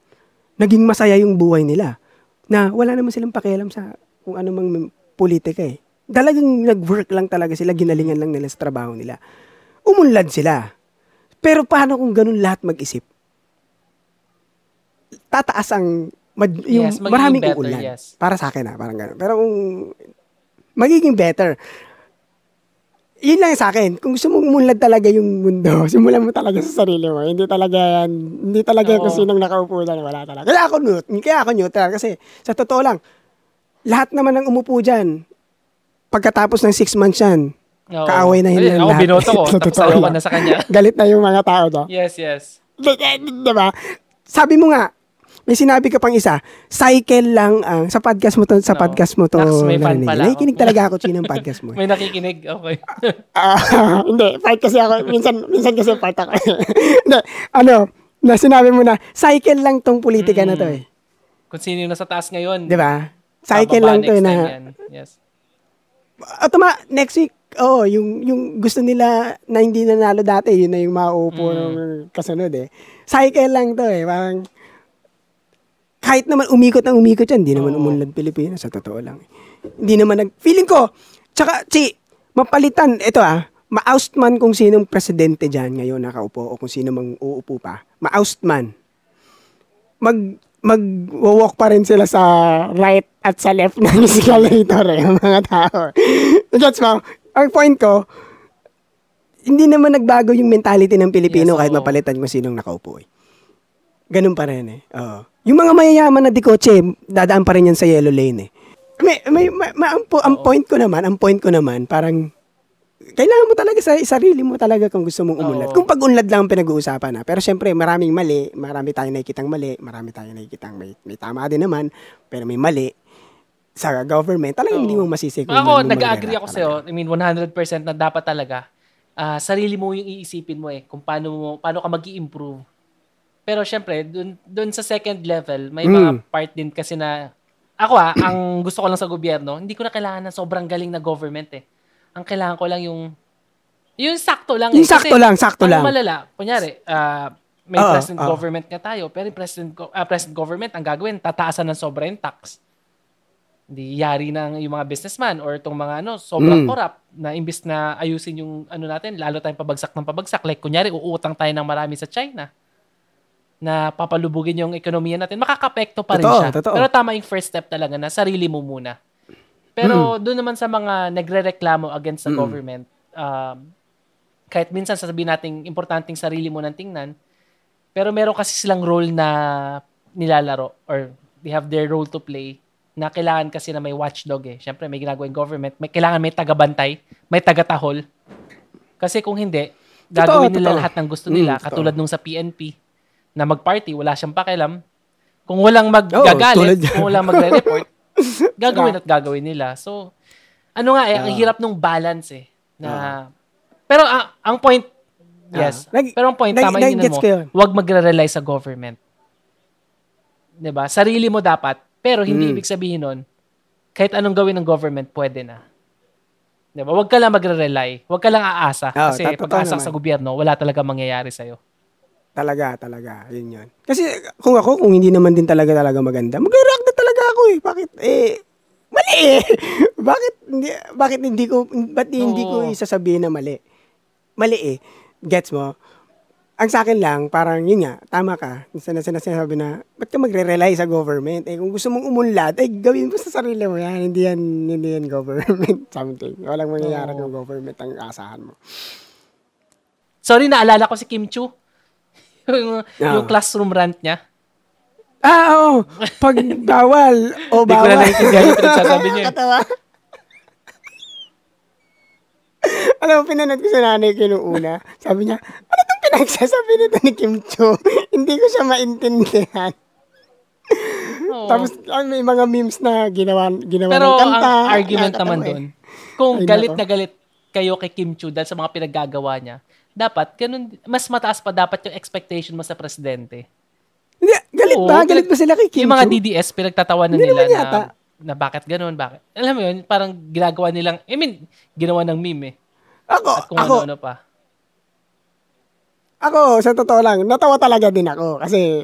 Naging masaya yung buhay nila. Na wala naman silang pakialam sa kung ano mang politika eh. Talagang nag-work lang talaga sila, ginalingan lang nila sa trabaho nila umunlad sila. Pero paano kung ganun lahat mag-isip? Tataas ang mad- yung Yes, maraming better, uunlad. yes. Para sa akin ah, parang ganun. Pero kung magiging better, yun lang sa akin. Kung gusto mong umunlad talaga yung mundo, simulan mo talaga sa sarili mo. Hindi talaga yan, hindi talaga Oo. kung sinong nakaupo dyan, wala talaga. Kaya ako kaya ako neutral kasi sa totoo lang, lahat naman ng umupo dyan, pagkatapos ng six months yan, Oo. Kaaway na ng Ako lahat. binoto ko. Sa Tapos ayaw na sa kanya. galit na yung mga tao do. Yes, yes. Di- di- di ba? Sabi mo nga, may sinabi ka pang isa, cycle lang ang, sa podcast mo to, sa No. podcast mo to. Naks, may fan pala. Nakikinig talaga ako, Chino, ng podcast mo. May nakikinig. Okay. Ah, hindi, part kasi ako. Minsan, minsan kasi part ako. hindi, ano, na sinabi mo na, cycle lang tong politika na to Mm. eh. Kung sino yung nasa taas ngayon. Di ba? Cycle lang to eh na, yan. Yes. Atama, next week, oo, yung, yung gusto nila na hindi nanalo dati, yun na yung mauupo Mm. ng kasunod eh. Cycle lang to eh, parang, kahit naman umikot ang umikot yan, hindi naman Oo. umunlad Pilipinas, sa totoo lang. Hindi naman nag, feeling ko, tsaka, si, mapalitan, ito ah, ma-oust man kung sinong presidente dyan ngayon nakaupo o kung sino mang uupo pa, ma-oust man. Mag, mag-walk pa rin sila sa right at sa left ng escalator eh, mga tao. That's mo. Ang point ko, hindi naman nagbago yung mentality ng Pilipino Yes, kahit oo. mapalitan mo sinong nakaupo eh. Ganun pa rin eh. Oo. Yung mga mayayaman na di kotse, dadaan pa rin yan sa yellow lane eh. May, may, may, may- ang, po- ang point ko naman, ang point ko naman, parang, kailangan mo talaga sa sarili mo talaga kung gusto mong umunlad. Oo. Kung pag-unlad lang ang pinag-uusapan na. Pero syempre, maraming mali, marami tayong nakikitang mali, marami tayong nakikitang may, may tama din naman, pero may mali sa government. Talagang Oo. hindi mo masisi kung Ako, nag-agree ako sa'yo. talaga. I mean, 100% na dapat talaga. ah, sarili mo yung iisipin mo eh. Kung paano, mo, paano ka mag improve Pero syempre, dun, dun sa second level, may mga Mm. part din kasi na, ako ah, ang gusto ko lang sa gobyerno, hindi ko na kailangan ng sobrang galing na government eh. Ang kailangan ko lang yung, yung sakto lang eh. Yung sakto Kasi lang, sakto ang lang. malala, kunyari, ah, may Oo, president oo. government nga tayo, pero go- ah, president government, ang gagawin, tataasan ng sobra yung tax. Di yari ng yung mga businessman or itong mga ano, sobrang Mm. corrupt na imbis na ayusin yung ano natin, lalo tayong pabagsak ng pabagsak. Like, kunyari, uutang tayo ng marami sa China na papalubugin yung ekonomiya natin, makakapekto pa rin Totoo, siya. totoo. Pero tama yung first step talaga na sarili mo muna. Pero doon naman sa mga nagre-reklamo against the Mm. government, um, kahit minsan sasabihin natin importanteng sarili mo nang tingnan, pero meron kasi silang role na nilalaro or they have their role to play na kailangan kasi na may watchdog eh. Siyempre, may ginagawa yung government. May, kailangan may tagabantay, may tagatahol. Kasi kung hindi, gagawin nila totoo. lahat ng gusto nila. Mm, totoo. katulad nung sa PNP, na mag-party, wala siyang pakialam. Kung walang maggagalit, tulad- kung walang magre-report, gagawin at gagawin nila. So, ano nga eh, ang Ah. hirap nung balance eh. Na, pero ah, ang point, yes. Ah. Nag- pero ang point, nag- tama yun nag-gets mo, ko yun. huwag magre-rely sa government. 'Di ba? Sarili mo dapat, pero hindi Mm. ibig sabihin nun, kahit anong gawin ng government, pwede na. 'Di ba? Huwag ka lang magre-rely. Huwag ka lang aasa. Oo, kasi totoo pag-asa naman. sa gobyerno, wala talaga mangyayari sa'yo. Talaga, talaga. Yun yun. Kasi kung ako, kung hindi naman din talaga talaga maganda, talaga ako eh. Bakit? Eh, mali eh. bakit hindi, bakit hindi ko, ba't hindi ko Oo. isasabihin na mali? Mali eh. Gets mo? Ang sa akin lang, parang yun nga, tama ka. Sana sana sinasabi na, ba't ka magre-rely sa government? Eh, kung gusto mong umunlad, eh, gawin mo sa sarili mo yan. Hindi yan, hindi yan government something. Walang mangyayari ng government ang asahan mo. Sorry, naalala ko si Kim Chu. yung, Ah. yung classroom rant niya. Ah, oo. Pag bawal o Hindi ko na bawal. naintindihan yung pinagsasabi niya. eh. Nakakatawa. Alam mo, pinanood ko sa nanay ko nung una. Sabi niya, ano itong pinagsasabi nito ni Kim Cho? Hindi ko siya maintindihan. Oo. Tapos ah, may mga memes na ginawa, ginawa Pero ng kanta. ang argument Nakakatawa naman eh. doon, kung Ay, galit nako. na galit kayo kay Kim Chu dahil sa mga pinaggagawa niya, dapat, ganun, mas mataas pa dapat yung expectation mo sa presidente. Hindi, galit Oo, ba? Galit ba sila kay Kim Yung mga? DDS, pinagtatawanan Hindi nila naman yata. na, na bakit ganun, bakit. Alam mo yun, parang ginagawa nilang, I mean, ginawa ng meme eh. Ako, At kung ako, ano-ano pa. Ako, sa totoo lang, natawa talaga din ako kasi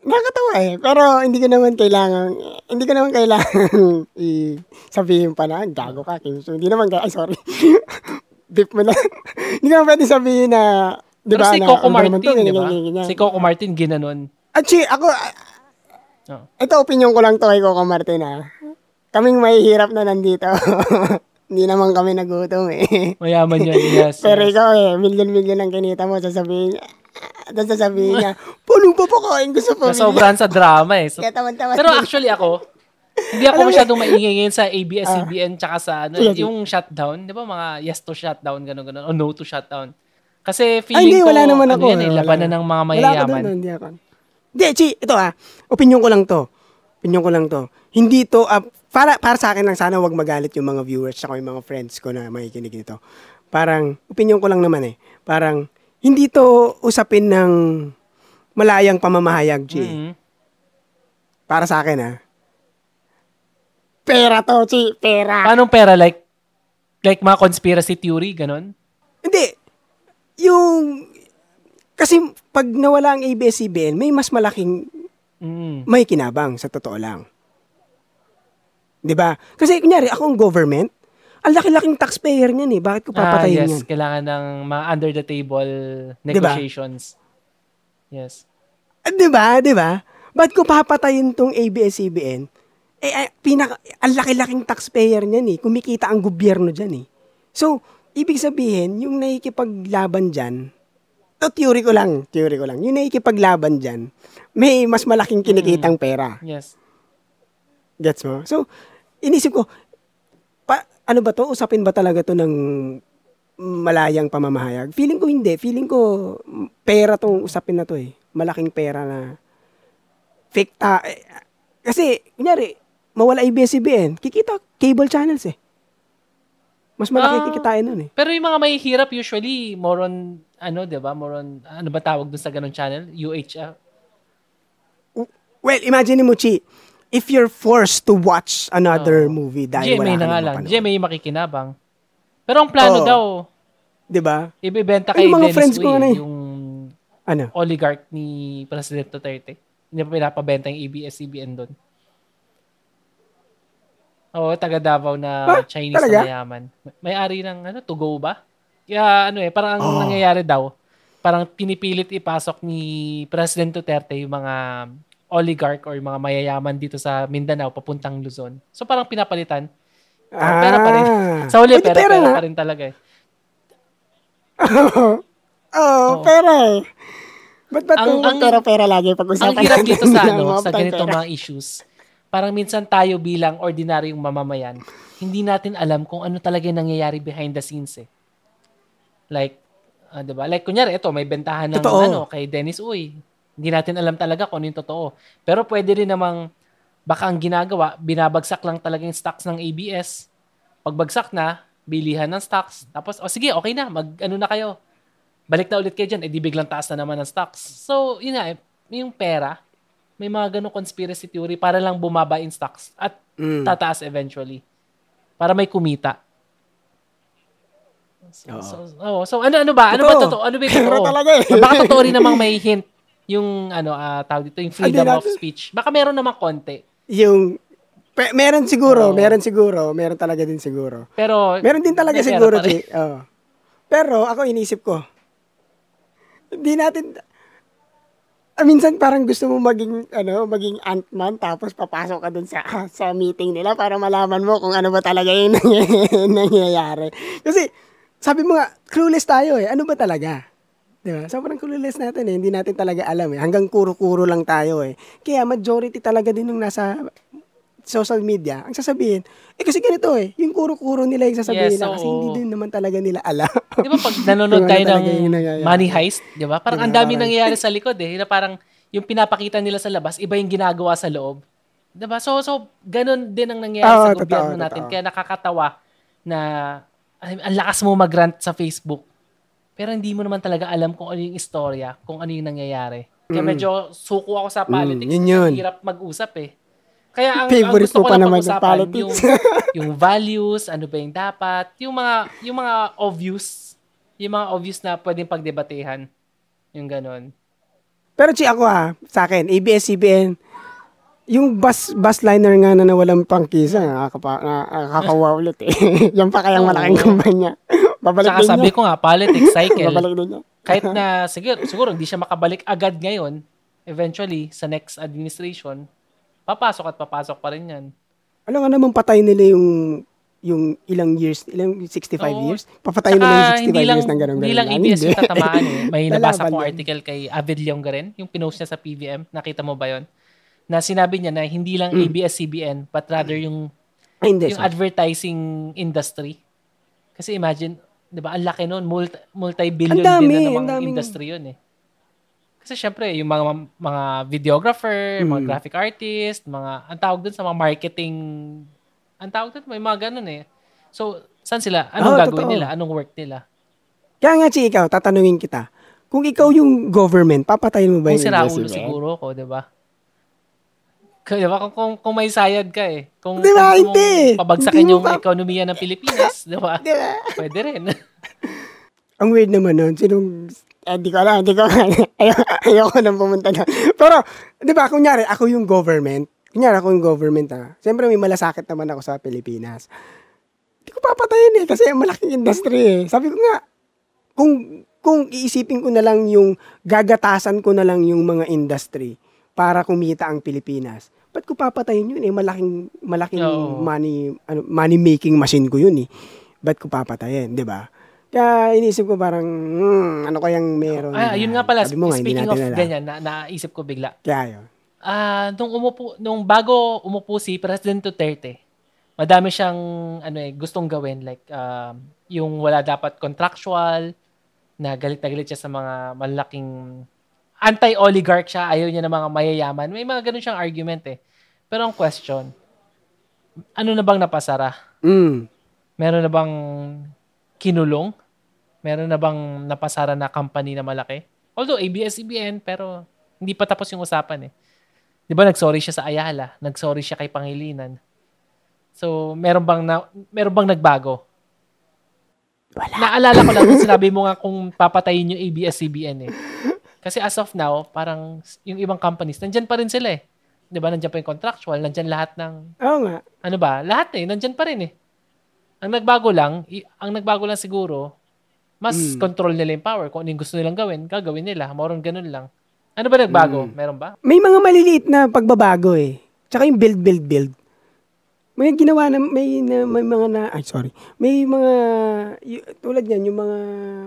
nakakatawa eh. Pero hindi ko naman kailangan, hindi ko naman kailangan i-sabihin pa na, gago ka, Kim. Hindi naman, ga- ay sorry. Beep mo na. hindi naman pwede sabihin na, di Pero ba, si na, Coco ang Martin, di ba? ganyan, ganyan. Si Coco Martin, ginanon. Actually, ako, ah, Oh. ito opinion ko lang to kay Coco Martin ah. Kaming mahihirap na nandito. Hindi naman kami nagutom eh. Mayaman yan, yes. Pero yes. ikaw eh, milyon-milyon ang kinita mo, sasabihin niya, tapos sasabihin niya, paano pa pakain ko sa pamilya? Nasobrahan sa drama eh. So, Kaya taman-taman. pero actually ako, hindi ako masyadong maingay ngayon sa ABS-CBN tsaka sa ano, yung shutdown. Di ba mga yes to shutdown, gano'n, gano'n, o no to shutdown. Kasi Ay, feeling hindi, ko, wala naman ano ako. yan eh, labanan ng mga Wala ako mayayaman. doon, hindi ako. Hindi, Chi, ito ah, opinion ko lang to. Opinion ko lang to. Hindi to, ah, para, para sa akin lang, sana wag magalit yung mga viewers at yung mga friends ko na makikinig nito. Parang, opinion ko lang naman eh. Parang, hindi to usapin ng malayang pamamahayag, Chi. Mhm. Para sa akin ah. Pera to, Chi. Pera. Paanong pera? Like, like mga conspiracy theory, gano'n? Hindi. Yung, kasi pag nawala ang ABS-CBN, may mas malaking Mm. may kinabang sa totoo lang. 'Di ba? Kasi kunyari ako ang government, ang laki-laking taxpayer niyan eh. Bakit ko papatayin ah, yes. yan? Kailangan ng mga under the table Diba? negotiations. Yes. Ah, 'Di ba? 'Di ba? Bakit ko papatayin tong ABS-CBN? Eh, ay, pinaka, ang laki-laking taxpayer niyan eh. Kumikita ang gobyerno diyan eh. So, ibig sabihin, yung nakikipaglaban diyan, to theory ko lang, theory ko lang, yung nakikipaglaban diyan, may mas malaking kinikitang pera. Yes. Gets mo? So, inisip ko, pa, ano ba to? Usapin ba talaga to ng malayang pamamahayag? Feeling ko hindi. Feeling ko mm, pera tong usapin na to eh. Malaking pera na fake ta. eh, kasi, kunyari, mawala ABS-CBN, kikita cable channels eh. Mas malaki Ah. kikitain nun eh. Pero yung mga mahihirap usually more on ano, 'di ba? More on ano ba tawag dun sa ganung channel? UHF. Well, imagine mo, Chi, if you're forced to watch another movie dahil GMA wala na nga lang. mapanood. GMA yung makikinabang. Pero ang plano Oo. daw, Di ba? ibebenta Ay, kay yung mga Dennis friends ko Uy, eh. yung Ano? oligarch ni President Duterte. Hindi pa pinapabenta yung ABS-CBN doon. Oo, taga Davao na Ah, Chinese talaga? na mayaman. May-ari ng ano, to go ba? Kaya ano eh, parang ang Oh. nangyayari daw, parang pinipilit ipasok ni President Duterte yung mga oligarch or mga mayayaman dito sa Mindanao papuntang Luzon. So parang pinapalitan. Oh, pera pa rin. Sa huli, pera, pera, nga. pa rin talaga eh. Oo, oh, pera eh. Ba't ba't Ang- ang, ang- pera-pera lagi Ang pag-usapan hirap natin dito sa ano, sa ganitong pera? mga issues. Parang minsan tayo bilang ordinaryong mamamayan, hindi natin alam kung ano talaga yung nangyayari behind the scenes eh. Like, ah, 'di ba? Like kunyari ito, may bentahan ng Totoo. ano kay Dennis Uy. Hindi natin alam talaga kung ano yung totoo. Pero pwede rin namang baka ang ginagawa, binabagsak lang talaga yung stocks ng ABS. Pagbagsak na, bilihan ng stocks. Tapos, oh sige, okay na, mag ano na kayo. Balik na ulit kayo dyan, eh di biglang taas na naman ng stocks. So, yun nga, eh, yung pera, may mga ganong conspiracy theory para lang bumaba in stocks at Mm. tataas eventually. Para may kumita. So, Oo. so, oh, so ano ano ba? Ano ba Totoo. totoo? Ano ba yung totoo? talaga eh. Baka totoo rin namang may hint yung ano ah tawag dito yung freedom of speech. Baka meron namang konti. Yung, pe, meron siguro, Oo. meron siguro, meron talaga din siguro. Pero Meron din talaga siguro. Chi. Oo. Pero ako inisip ko, hindi natin, ah, minsan parang gusto mo maging, ano, maging Ant-Man, tapos papasok ka dun sa, sa meeting nila para malaman mo kung ano ba talaga yung nangyayari. Kasi, sabi mo nga, clueless tayo eh. Ano ba talaga? Di ba? Sobrang clueless natin eh. Hindi natin talaga alam eh. Hanggang kuro-kuro lang tayo eh. Kaya majority talaga din nung nasa social media, ang sasabihin, eh kasi ganito eh, yung kuro-kuro nila yung sasabihin Yes, nila kasi oo. hindi din naman talaga nila alam. Di ba pag nanonood ano tayo ng money heist, di ba? Parang ang dami Parang- nangyayari sa likod eh. Na parang yung pinapakita nila sa labas, iba yung ginagawa sa loob. Di ba? So, so ganun din ang nangyayari Oo, sa totoo, gobyerno natin. totoo. Kaya nakakatawa na ang lakas mo mag-rant sa Facebook. Pero hindi mo naman talaga alam kung ano yung istorya, kung ano yung nangyayari. Kaya Mm. medyo suko ako sa politics. yun yun. Ang hirap mag-usap eh. Kaya ang, ang Favorite gusto ko pa lang naman pag-usapan, politics. yung, yung values, ano ba yung dapat, yung mga, yung mga obvious, yung mga obvious na pwedeng pagdebatehan. Yung ganon. Pero chi ako ha, sa akin, ABS-CBN, yung bus bus liner nga na nawalang pangkisa, nakakapa, nakakawa ulit eh. Yan pa kayang malaking kumpanya. Babalik Saka sabi niya. ko nga, politics cycle. Babalik din niya. kahit na, siguro, siguro hindi siya makabalik agad ngayon, eventually, sa next administration, papasok at papasok pa rin yan. Alam nga naman patay nila yung yung ilang years, ilang 65 Oo. years. Papatayin mo Tsaka, ng 65 hindi lang, years ng ganun hindi lang ABS yung tatamaan eh. May nabasa kong article kay Avid Leongaren, yung pinost niya sa PVM. Nakita mo ba yon Na sinabi niya na hindi lang Mm. ABS-CBN, but rather yung, Ay, hindi. yung sorry. advertising industry. Kasi imagine, di ba, ang laki nun, multi, multi-billion din na ang namang industry yun eh. Kasi syempre, yung mga mga videographer, mga Mm. graphic artist, mga, ang tawag dun sa mga marketing, ang tawag dun, may mga ganun eh. So, saan sila? Anong Oo, gagawin totoo. nila? Anong work nila? Kaya nga, Chi, ikaw, tatanungin kita. Kung ikaw yung government, papatayin mo ba Kung yung sira ABS-CBN? ulo siguro ko, di ba? Kaya ba, kung, kung, kung may sayad ka eh. Kung, Di ba? kung, Hindi. kung pabagsakin Hindi yung pa- ekonomiya ng Pilipinas, di ba? Di ba? Pwede rin. Ang weird naman nun. Sinong... Eh, di ko alam. Di ko Ayoko, ayoko nang pumunta na. Pero, di ba, kunyari, ako yung government. Kunyari, ako yung government, ha. Siyempre, may malasakit naman ako sa Pilipinas. Di ko papatayin eh, kasi malaking industry eh. Sabi ko nga, kung, kung iisipin ko na lang yung, gagatasan ko na lang yung mga industry para kumita ang Pilipinas. Ba't ko papatayin yun eh? Malaking, malaking Oo. money, ano, money making machine ko yun eh. Ba't ko papatayin, di ba? Kaya inisip ko parang, hmm, ano kayang meron? ah, yun nga pala, Sabi mo nga, speaking of alam. ganyan, na, naisip ko bigla. Kaya yun. Ah, nung umupo, nung bago umupo si President Duterte, madami siyang ano eh, gustong gawin like um, yung wala dapat contractual na galit na galit siya sa mga malaking anti-oligarch siya, ayaw niya ng mga mayayaman. May mga ganun siyang argument eh. Pero ang question, ano na bang napasara? Mm. Meron na bang kinulong? Meron na bang napasara na company na malaki? Although ABS-CBN, pero hindi pa tapos yung usapan eh. Di ba nagsorry siya sa Ayala? Nagsorry siya kay Pangilinan. So, meron bang, na, meron bang nagbago? Wala. Naalala ko lang kung sinabi mo nga kung papatayin yung ABS-CBN eh. Kasi as of now, parang yung ibang companies, nandyan pa rin sila eh. Di ba? Nandyan pa yung contractual, nandyan lahat ng Oo nga. ano ba, lahat eh, nandyan pa rin eh. Ang nagbago lang, ang nagbago lang siguro, mas Mm. control nila yung power. Kung ano yung gusto nilang gawin, gagawin nila. Moron ganun lang. Ano ba nagbago? Mm. Meron ba? May mga maliliit na pagbabago eh. Tsaka yung build, build, build. May ginawa na, may, na, may mga na, ay sorry, may mga, y- tulad yan, yung mga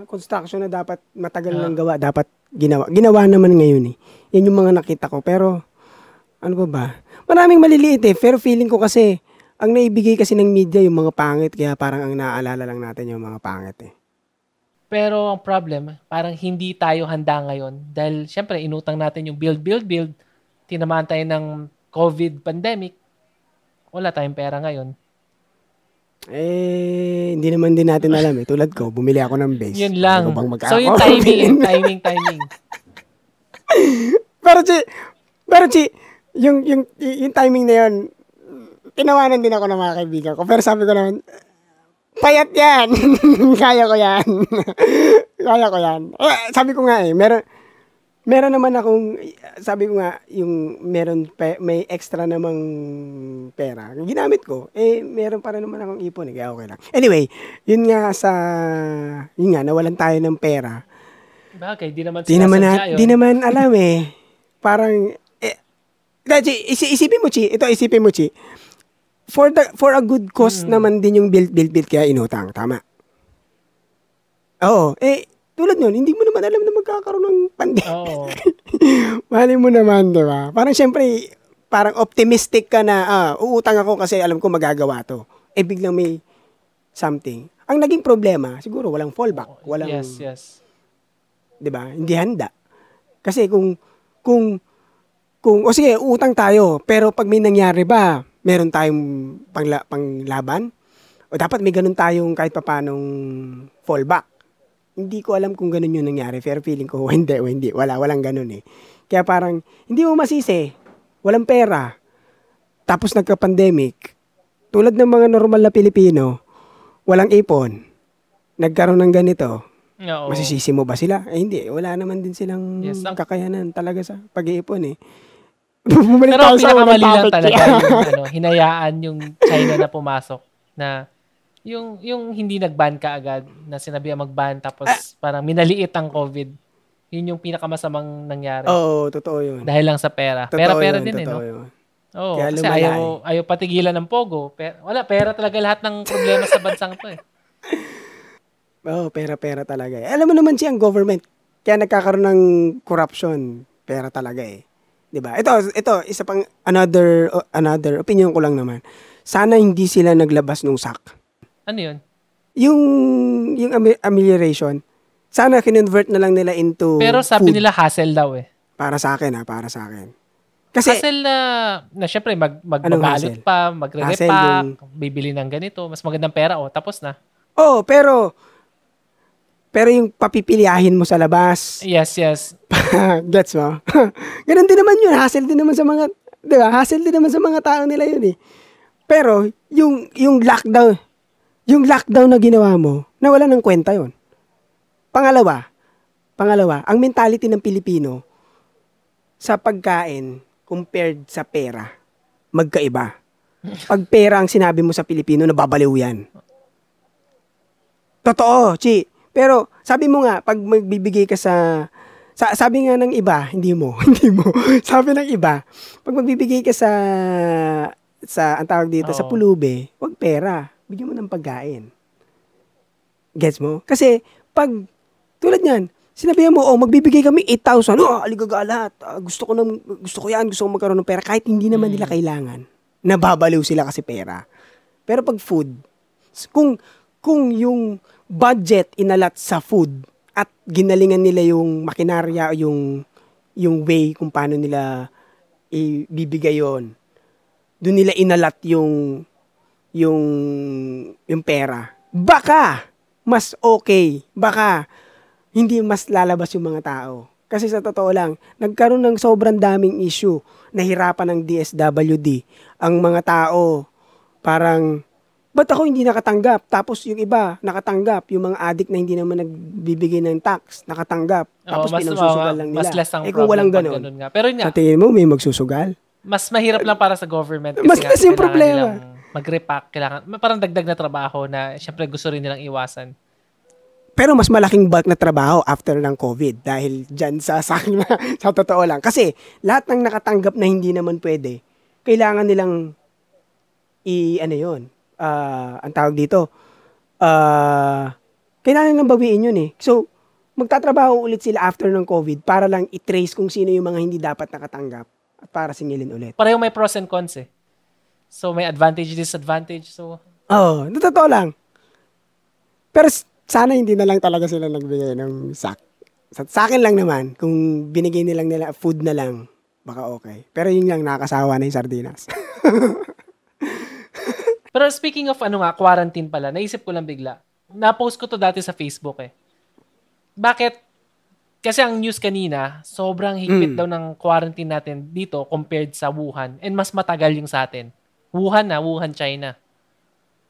construction na dapat matagal lang gawa, dapat ginawa. Ginawa naman ngayon eh. Yan yung mga nakita ko. Pero, ano ba ba? Maraming maliliit eh. Pero feeling ko kasi, ang naibigay kasi ng media yung mga pangit, kaya parang ang naaalala lang natin yung mga pangit eh. Pero ang problem, parang hindi tayo handa ngayon. Dahil, syempre, inutang natin yung build, build, build. Tinamaan tayo ng COVID pandemic. Wala tayong pera ngayon. Eh, hindi naman din natin alam eh. Tulad ko, bumili ako ng base. Yun lang. Ano So, yung timing, timing, timing. pero Chi, pero Chi, yung, yung, yung timing na yun, tinawanan din ako ng mga kaibigan ko. Pero sabi ko naman, payat yan. Kaya ko yan. Kaya ko yan. Eh, sabi ko nga eh, meron, meron naman akong, sabi ko nga, yung meron, pe, may extra namang pera. Ginamit ko, eh, meron pa rin naman akong ipon eh, kaya okay lang. Anyway, yun nga sa, yun nga, nawalan tayo ng pera. Bagay, di naman Di naman, na, yun. di naman alam eh. Parang, eh, Chi, isipin mo, Chi. Ito, isipin mo, Chi. For, the, for a good cause Hmm. naman din yung build, build, build, kaya inutang. Tama. Oo. Eh, tulad nun, hindi mo naman alam na magkakaroon ng pandemic. Oo. Mali mo naman, di ba? Parang syempre, parang optimistic ka na, ah, uutang ako kasi alam ko magagawa to. Eh, biglang may something. Ang naging problema, siguro walang fallback. Walang, Yes, yes. 'di ba? Hindi handa. Kasi kung kung kung o sige, utang tayo, pero pag may nangyari ba, meron tayong pangla, panglaban? O dapat may ganun tayong kahit papanong fallback. Hindi ko alam kung ganun yung nangyari, pero feeling ko hindi hindi. Wala, walang ganun eh. Kaya parang hindi mo masisi. Walang pera. Tapos nagka-pandemic. Tulad ng mga normal na Pilipino, walang ipon. Nagkaroon ng ganito. Oo. Masisisi mo ba sila? Eh hindi, wala naman din silang Yes, ang- kakayanan talaga sa pag-iipon eh. Bumalik Pero pinakamali lang talaga yung ano, hinayaan yung China na pumasok na yung yung hindi nag-ban ka agad na sinabi ang mag-ban tapos Ah. parang minaliit ang COVID. Yun yung pinakamasamang nangyari. Oo, totoo yun. Dahil lang sa pera. Totoo Pera-pera yun, din eh, no? yun. Oo, Kaya kasi ayaw, ayaw patigilan ng pogo. Pero, wala, pera talaga lahat ng problema sa bansang to eh. Oo, oh, pera-pera talaga eh. Alam mo naman siya ang government. Kaya nagkakaroon ng corruption. Pera talaga eh. 'Di ba? Ito, ito isa pang another another opinion ko lang naman. Sana hindi sila naglabas ng SAC. Ano 'yun? Yung yung amelioration. Sana kinonvert na lang nila into Pero sabi food. nila hassle daw eh. Para sa akin ha, para sa akin. Kasi, hassle na, na syempre, mag, magbabalot pa, magre-repack, bibili ng ganito, mas magandang pera, oh, tapos na. Oh, pero, pero yung papipiliahin mo sa labas. Yes, yes. Gets mo? Ganun din naman yun. Hassle din naman sa mga, di ba? Hassle din naman sa mga tao nila yun eh. Pero, yung, yung lockdown, yung lockdown na ginawa mo, nawala ng kwenta yon. Pangalawa, pangalawa, ang mentality ng Pilipino sa pagkain, compared sa pera, magkaiba. Pag pera ang sinabi mo sa Pilipino, nababaliw yan. Totoo, Chi. Pero sabi mo nga, pag magbibigay ka sa sa, sabi nga ng iba, hindi mo, hindi mo. sabi ng iba, pag magbibigay ka sa sa ang tawag dito Oo. sa pulube, wag pera, bigyan mo ng pagkain. Gets mo? Kasi pag tulad niyan, Sinabihan mo, oh, magbibigay kami 8,000. Oh, aligaga lahat. Uh, gusto ko nang, gusto ko yan. Gusto ko magkaroon ng pera. Kahit hindi naman nila mm. kailangan. Nababaliw sila kasi pera. Pero pag food, kung, kung yung budget inalat sa food at ginalingan nila yung makinarya o yung, yung way kung paano nila ibibigay yon doon nila inalat yung yung yung pera. Baka mas okay. Baka hindi mas lalabas yung mga tao. Kasi sa totoo lang, nagkaroon ng sobrang daming issue. Nahirapan ng DSWD. Ang mga tao, parang, ba't ako hindi nakatanggap? Tapos yung iba, nakatanggap. Yung mga addict na hindi naman nagbibigay ng tax, nakatanggap. Tapos oh, mas, pinagsusugal lang nila. Mas less ang eh kung walang ganun, ganun nga. Pero nga, sa tingin mo, may magsusugal? Mas mahirap lang para sa government. Kasi mas less yung problema. Mag-repack, kailangan, parang dagdag na trabaho na syempre gusto rin nilang iwasan. Pero mas malaking bulk na trabaho after ng COVID dahil dyan sa sa sa totoo lang. Kasi lahat ng nakatanggap na hindi naman pwede, kailangan nilang i ano 'yon. Uh, ang tawag dito. Uh, kailangan nilang bawiin 'yun eh. So magtatrabaho ulit sila after ng COVID para lang i-trace kung sino yung mga hindi dapat nakatanggap at para singilin ulit. Pareho may pros and cons eh. So may advantage disadvantage so Oh, totoo lang. Pero sana hindi na lang talaga sila nagbigay ng sack. Sa, sa akin lang naman, kung binigay nilang nila food na lang, baka okay. Pero yun lang, nakakasawa na yung sardinas. Pero speaking of ano nga, quarantine pala, naisip ko lang bigla. Na-post ko to dati sa Facebook eh. Bakit? Kasi ang news kanina, sobrang higpit mm. daw ng quarantine natin dito compared sa Wuhan. And mas matagal yung sa atin. Wuhan na, Wuhan, China.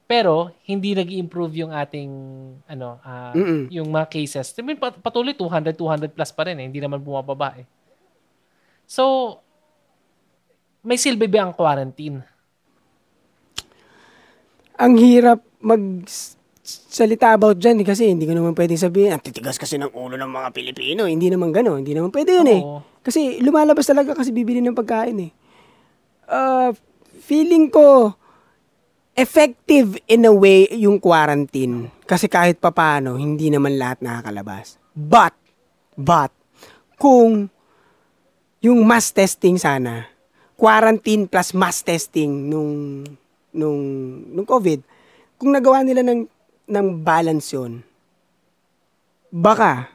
Pero hindi nag improve yung ating ano uh, yung mga cases. I mean, patuloy 200 200 plus pa rin eh. Hindi naman bumababa eh. So may silbi ba ang quarantine? Ang hirap mag salita about dyan eh, kasi hindi ko naman pwedeng sabihin, ang titigas kasi ng ulo ng mga Pilipino. Hindi naman gano'n. Hindi naman pwede yun eh. Oo. eh. Kasi lumalabas talaga kasi bibili ng pagkain eh. Uh, feeling ko, effective in a way yung quarantine. Kasi kahit papano, hindi naman lahat nakakalabas. But, but, kung yung mass testing sana, quarantine plus mass testing nung, nung, nung COVID, kung nagawa nila ng, ng balance yun, baka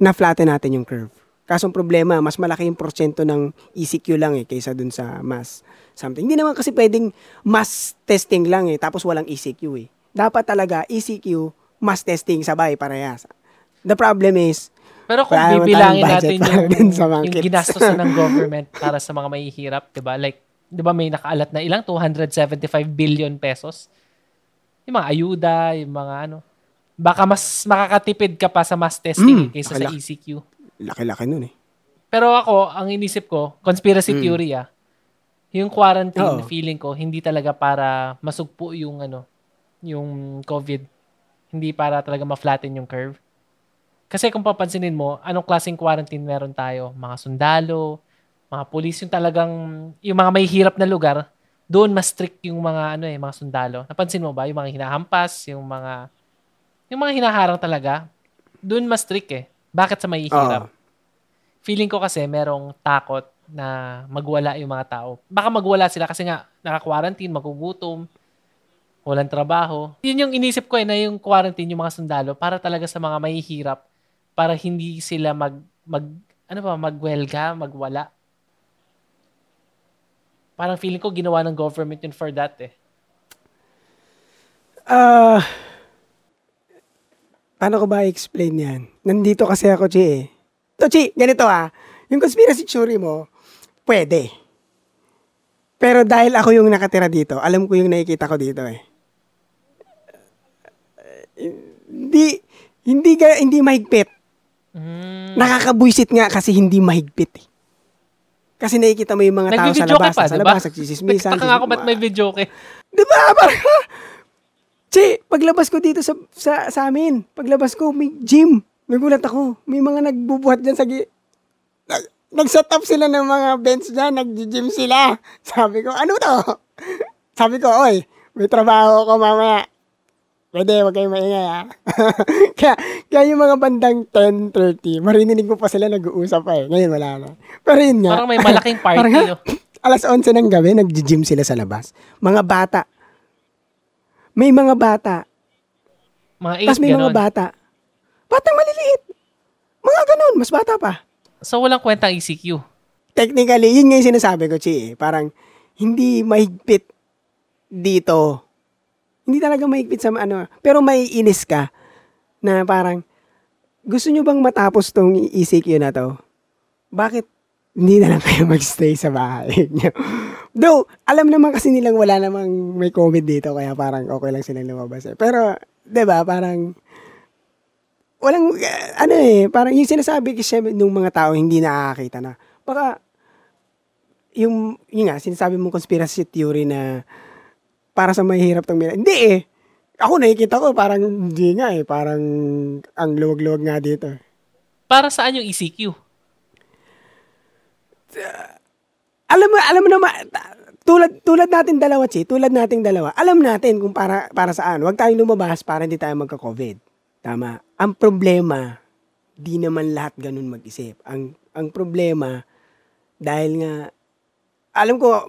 na-flatten natin yung curve. Kasong problema, mas malaki yung porsyento ng ECQ lang eh, kaysa dun sa mass something. Hindi naman kasi pwedeng mass testing lang eh, tapos walang ECQ eh. Dapat talaga ECQ, mass testing sabay parehas. The problem is, pero kung bibilangin natin yung, yung ginastos ng government para sa mga mahihirap, 'di ba? Like, 'di ba may nakaalat na ilang 275 billion pesos. Yung mga ayuda, yung mga ano. Baka mas makakatipid ka pa sa mass testing mm, kaysa laki, sa ECQ. Laki-laki nun eh. Pero ako, ang inisip ko, conspiracy mm. theory ah yung quarantine, Oo. feeling ko, hindi talaga para masugpo yung ano, yung COVID. Hindi para talaga ma-flatten yung curve. Kasi kung papansinin mo, anong klaseng quarantine meron tayo? Mga sundalo, mga pulis yung talagang, yung mga may hirap na lugar, doon mas strict yung mga ano eh, mga sundalo. Napansin mo ba yung mga hinahampas, yung mga yung mga hinaharang talaga, doon mas strict eh. Bakit sa may hirap? Oo. Feeling ko kasi merong takot na magwala yung mga tao. Baka magwala sila kasi nga naka-quarantine, magugutom, walang trabaho. Yun yung inisip ko eh, na yung quarantine, yung mga sundalo, para talaga sa mga mahihirap, para hindi sila mag, mag ano ba, magwelga, magwala. Parang feeling ko ginawa ng government yun for that eh. Ah, paano ko ba i-explain yan? Nandito kasi ako, Chi eh. To, Chi, ganito ah. Yung conspiracy theory mo, pwede. Pero dahil ako yung nakatira dito, alam ko yung nakikita ko dito eh. Hindi, hindi, hindi mahigpit. Mm. Nakakabwisit nga kasi hindi mahigpit eh. Kasi nakikita mo yung mga tao sa labas, pa, sa di ba? labas, nagsisismisan. Nagtaka nga ako ba't may video ka eh. Di ba? Parang, Che, paglabas ko dito sa, sa, sa amin, paglabas ko, may gym. Nagulat ako. May mga nagbubuhat dyan sa gi... Nag, nag-set up sila ng mga bench dyan, nag-gym sila. Sabi ko, ano to? Sabi ko, oy, may trabaho ko mamaya. Pwede, wag kayong maingay ha. kaya, kaya yung mga bandang 10.30, marinig ko pa sila nag-uusap pa eh. Ngayon wala na. Pero yun nga. Parang may malaking party. Parang, no? alas 11 ng gabi, nag-gym sila sa labas. Mga bata. May mga bata. Mga 8 Tapos may ganun. mga bata. Batang maliliit. Mga ganun, mas bata pa. So walang kwentang ECQ. Technically, yun nga yung sinasabi ko, Chi. eh. Parang, hindi mahigpit dito. Hindi talaga mahigpit sa ano. Pero may inis ka na parang, gusto nyo bang matapos tong ECQ na to? Bakit hindi na lang kayo magstay sa bahay nyo? Though, alam naman kasi nilang wala namang may COVID dito, kaya parang okay lang silang lumabas eh. Pero, ba parang, walang, ano eh, parang yung sinasabi kasi nung mga tao hindi nakakita na, baka, yung, yun nga, sinasabi mong conspiracy theory na para sa mahihirap tong mila. Hindi eh. Ako nakikita ko parang hindi nga eh. Parang ang luwag-luwag nga dito. Para saan yung ECQ? Alam mo, alam mo naman, tulad, tulad natin dalawa, Chi, tulad nating dalawa, alam natin kung para, para saan. Huwag tayong lumabas para hindi tayo magka-COVID. Tama. Ang problema, di naman lahat ganun mag-isip. Ang, ang problema, dahil nga, alam ko,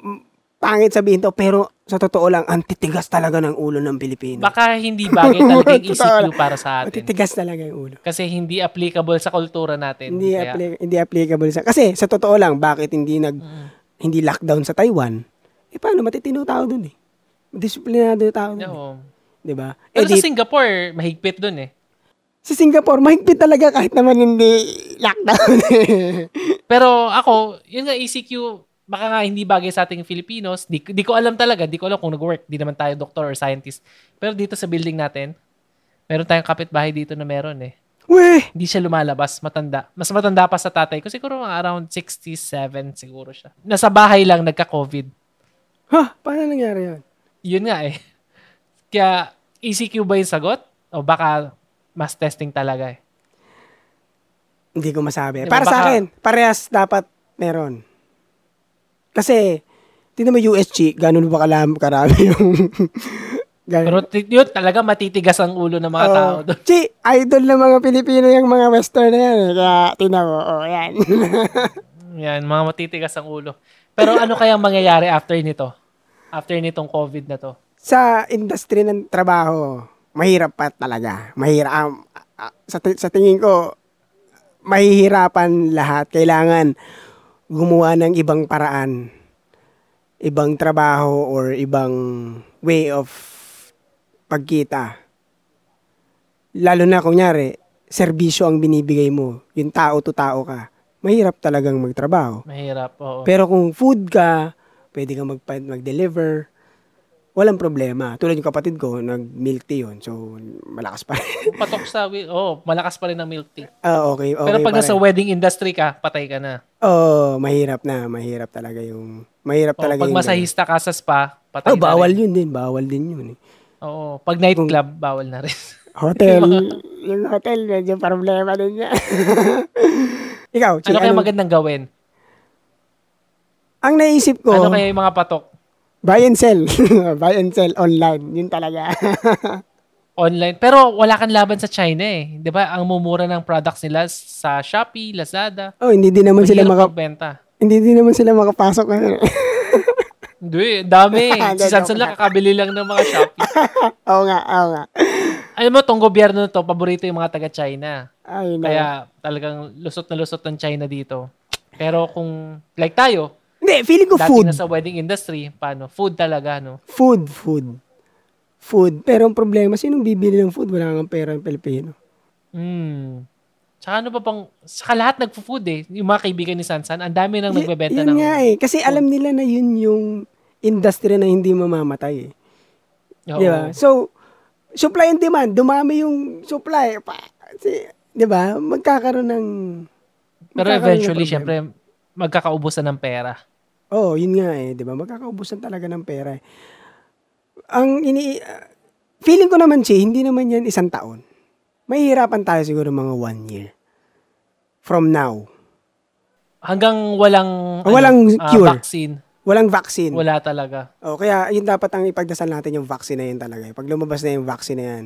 pangit sabihin to, pero sa totoo lang, ang titigas talaga ng ulo ng Pilipino. Baka hindi bagay talaga yung ECQ para sa atin. Matitigas talaga yung ulo. Kasi hindi applicable sa kultura natin. Hindi, Kaya, appli- hindi applicable sa... Kasi sa totoo lang, bakit hindi nag Mm. hindi lockdown sa Taiwan? Eh paano matitino tao dun eh. Disiplinado yung tao dun. eh. Oo. 'Di ba? Pero Eh, sa Singapore, mahigpit dun eh. sa Singapore, mahigpit talaga kahit naman hindi lockdown. eh. Pero ako, yun nga ECQ, baka nga hindi bagay sa ating Filipinos. Di, di ko alam talaga, di ko alam kung nag-work. Di naman tayo doktor or scientist. Pero dito sa building natin, meron tayong kapitbahay dito na meron eh. Weh! Hindi siya lumalabas, matanda. Mas matanda pa sa tatay ko. Siguro mga around 67 siguro siya. Nasa bahay lang, nagka-COVID. Ha? Paano nangyari yun? Yun nga eh. Kaya, ECQ ba yung sagot? O baka mass testing talaga eh. Hindi ko masabi. Di ba, Para sa baka- akin, parehas dapat meron. Kasi, tingnan mo USG, ganun ba kalam, karami yung... ganun. Pero t- yun, talaga matitigas ang ulo ng mga Oo. tao doon. Chi, idol ng mga Pilipino yung mga western na yan. eh. Kaya, tingnan mo, oh, yan. Yan, mga matitigas ang ulo. Pero ano kayang mangyayari after nito? After nitong COVID na to? sa industry ng trabaho, mahirap pa talaga. Mahirap. um, ah, sa, ti- sa tingin ko, mahihirapan lahat. Kailangan gumawa ng ibang paraan. Ibang trabaho or ibang way of pagkita. Lalo na kunyari, serbisyo ang binibigay mo. Yung tao to tao ka. Mahirap talagang magtrabaho. Mahirap, oo. Pero kung food ka, pwede kang mag- mag-deliver, walang problema. Tulad yung kapatid ko, nag-milk tea yun. So, malakas pa rin. Patok sa, oh, malakas pa rin ang milk tea. Ah, okay, okay Pero pag pa nasa wedding industry ka, patay ka na. Oo, mahirap na. Mahirap talaga yung... Mahirap Oh, talaga pag yung... masahista ka sa spa, patay Oh, bawal na rin. yun din. Bawal din yun. Eh. Oo, pag nightclub, bawal na rin. Hotel. yung hotel, medyo problema din yan. Ikaw, Chi, ano kaya anong- magandang gawin? Ang naisip ko, Ano kaya yung mga patok? Buy and sell. buy and sell online. Yun talaga. Online. Pero wala kang laban sa China eh. Di ba? Ang mumura ng products nila sa Shopee, Lazada. oh, hindi din naman sila maka, magbenta. hindi din naman sila makapasok. ngayon. Hindi, dami. Hindi, si Sanson joke lang kakabili lang ng mga Shopee. Oo nga, oo nga. Alam mo, tong gobyerno na to, paborito yung mga taga-China. Ay. Kaya talagang lusot na lusot ng China dito. Pero kung, like tayo, Hindi, feeling ko dati food. na sa wedding industry, paano? Food talaga, no? Food, food. Food. Pero ang problema, sinong bibili ng food? Wala kang pera ng Pilipino. Hmm. Tsaka ano pa bang, saka lahat nagpo-food eh. Yung mga kaibigan ni Sansan, ang dami nang Y- nagbebenta yun ng... nga eh. Kasi alam nila na yun yung industry na hindi mamamatay eh. Oo. Di ba? So, supply and demand. Dumami yung supply. Pa, si, di ba? Magkakaroon ng... Pero magkakaroon ng eventually, syempre, magkakaubusan ng pera. Oo, oh, yun nga eh. Di ba? Magkakaubusan talaga ng pera eh. Ang ini... ah, feeling ko naman, Chi, hindi naman yan isang taon. Mahihirapan tayo siguro mga one year. From now. Hanggang walang, Walang ah, cure. vaccine. Walang vaccine. Wala talaga. Oh, kaya yun dapat ang ipagdasal natin yung vaccine na yun talaga. eh. Pag lumabas na yung vaccine na yan,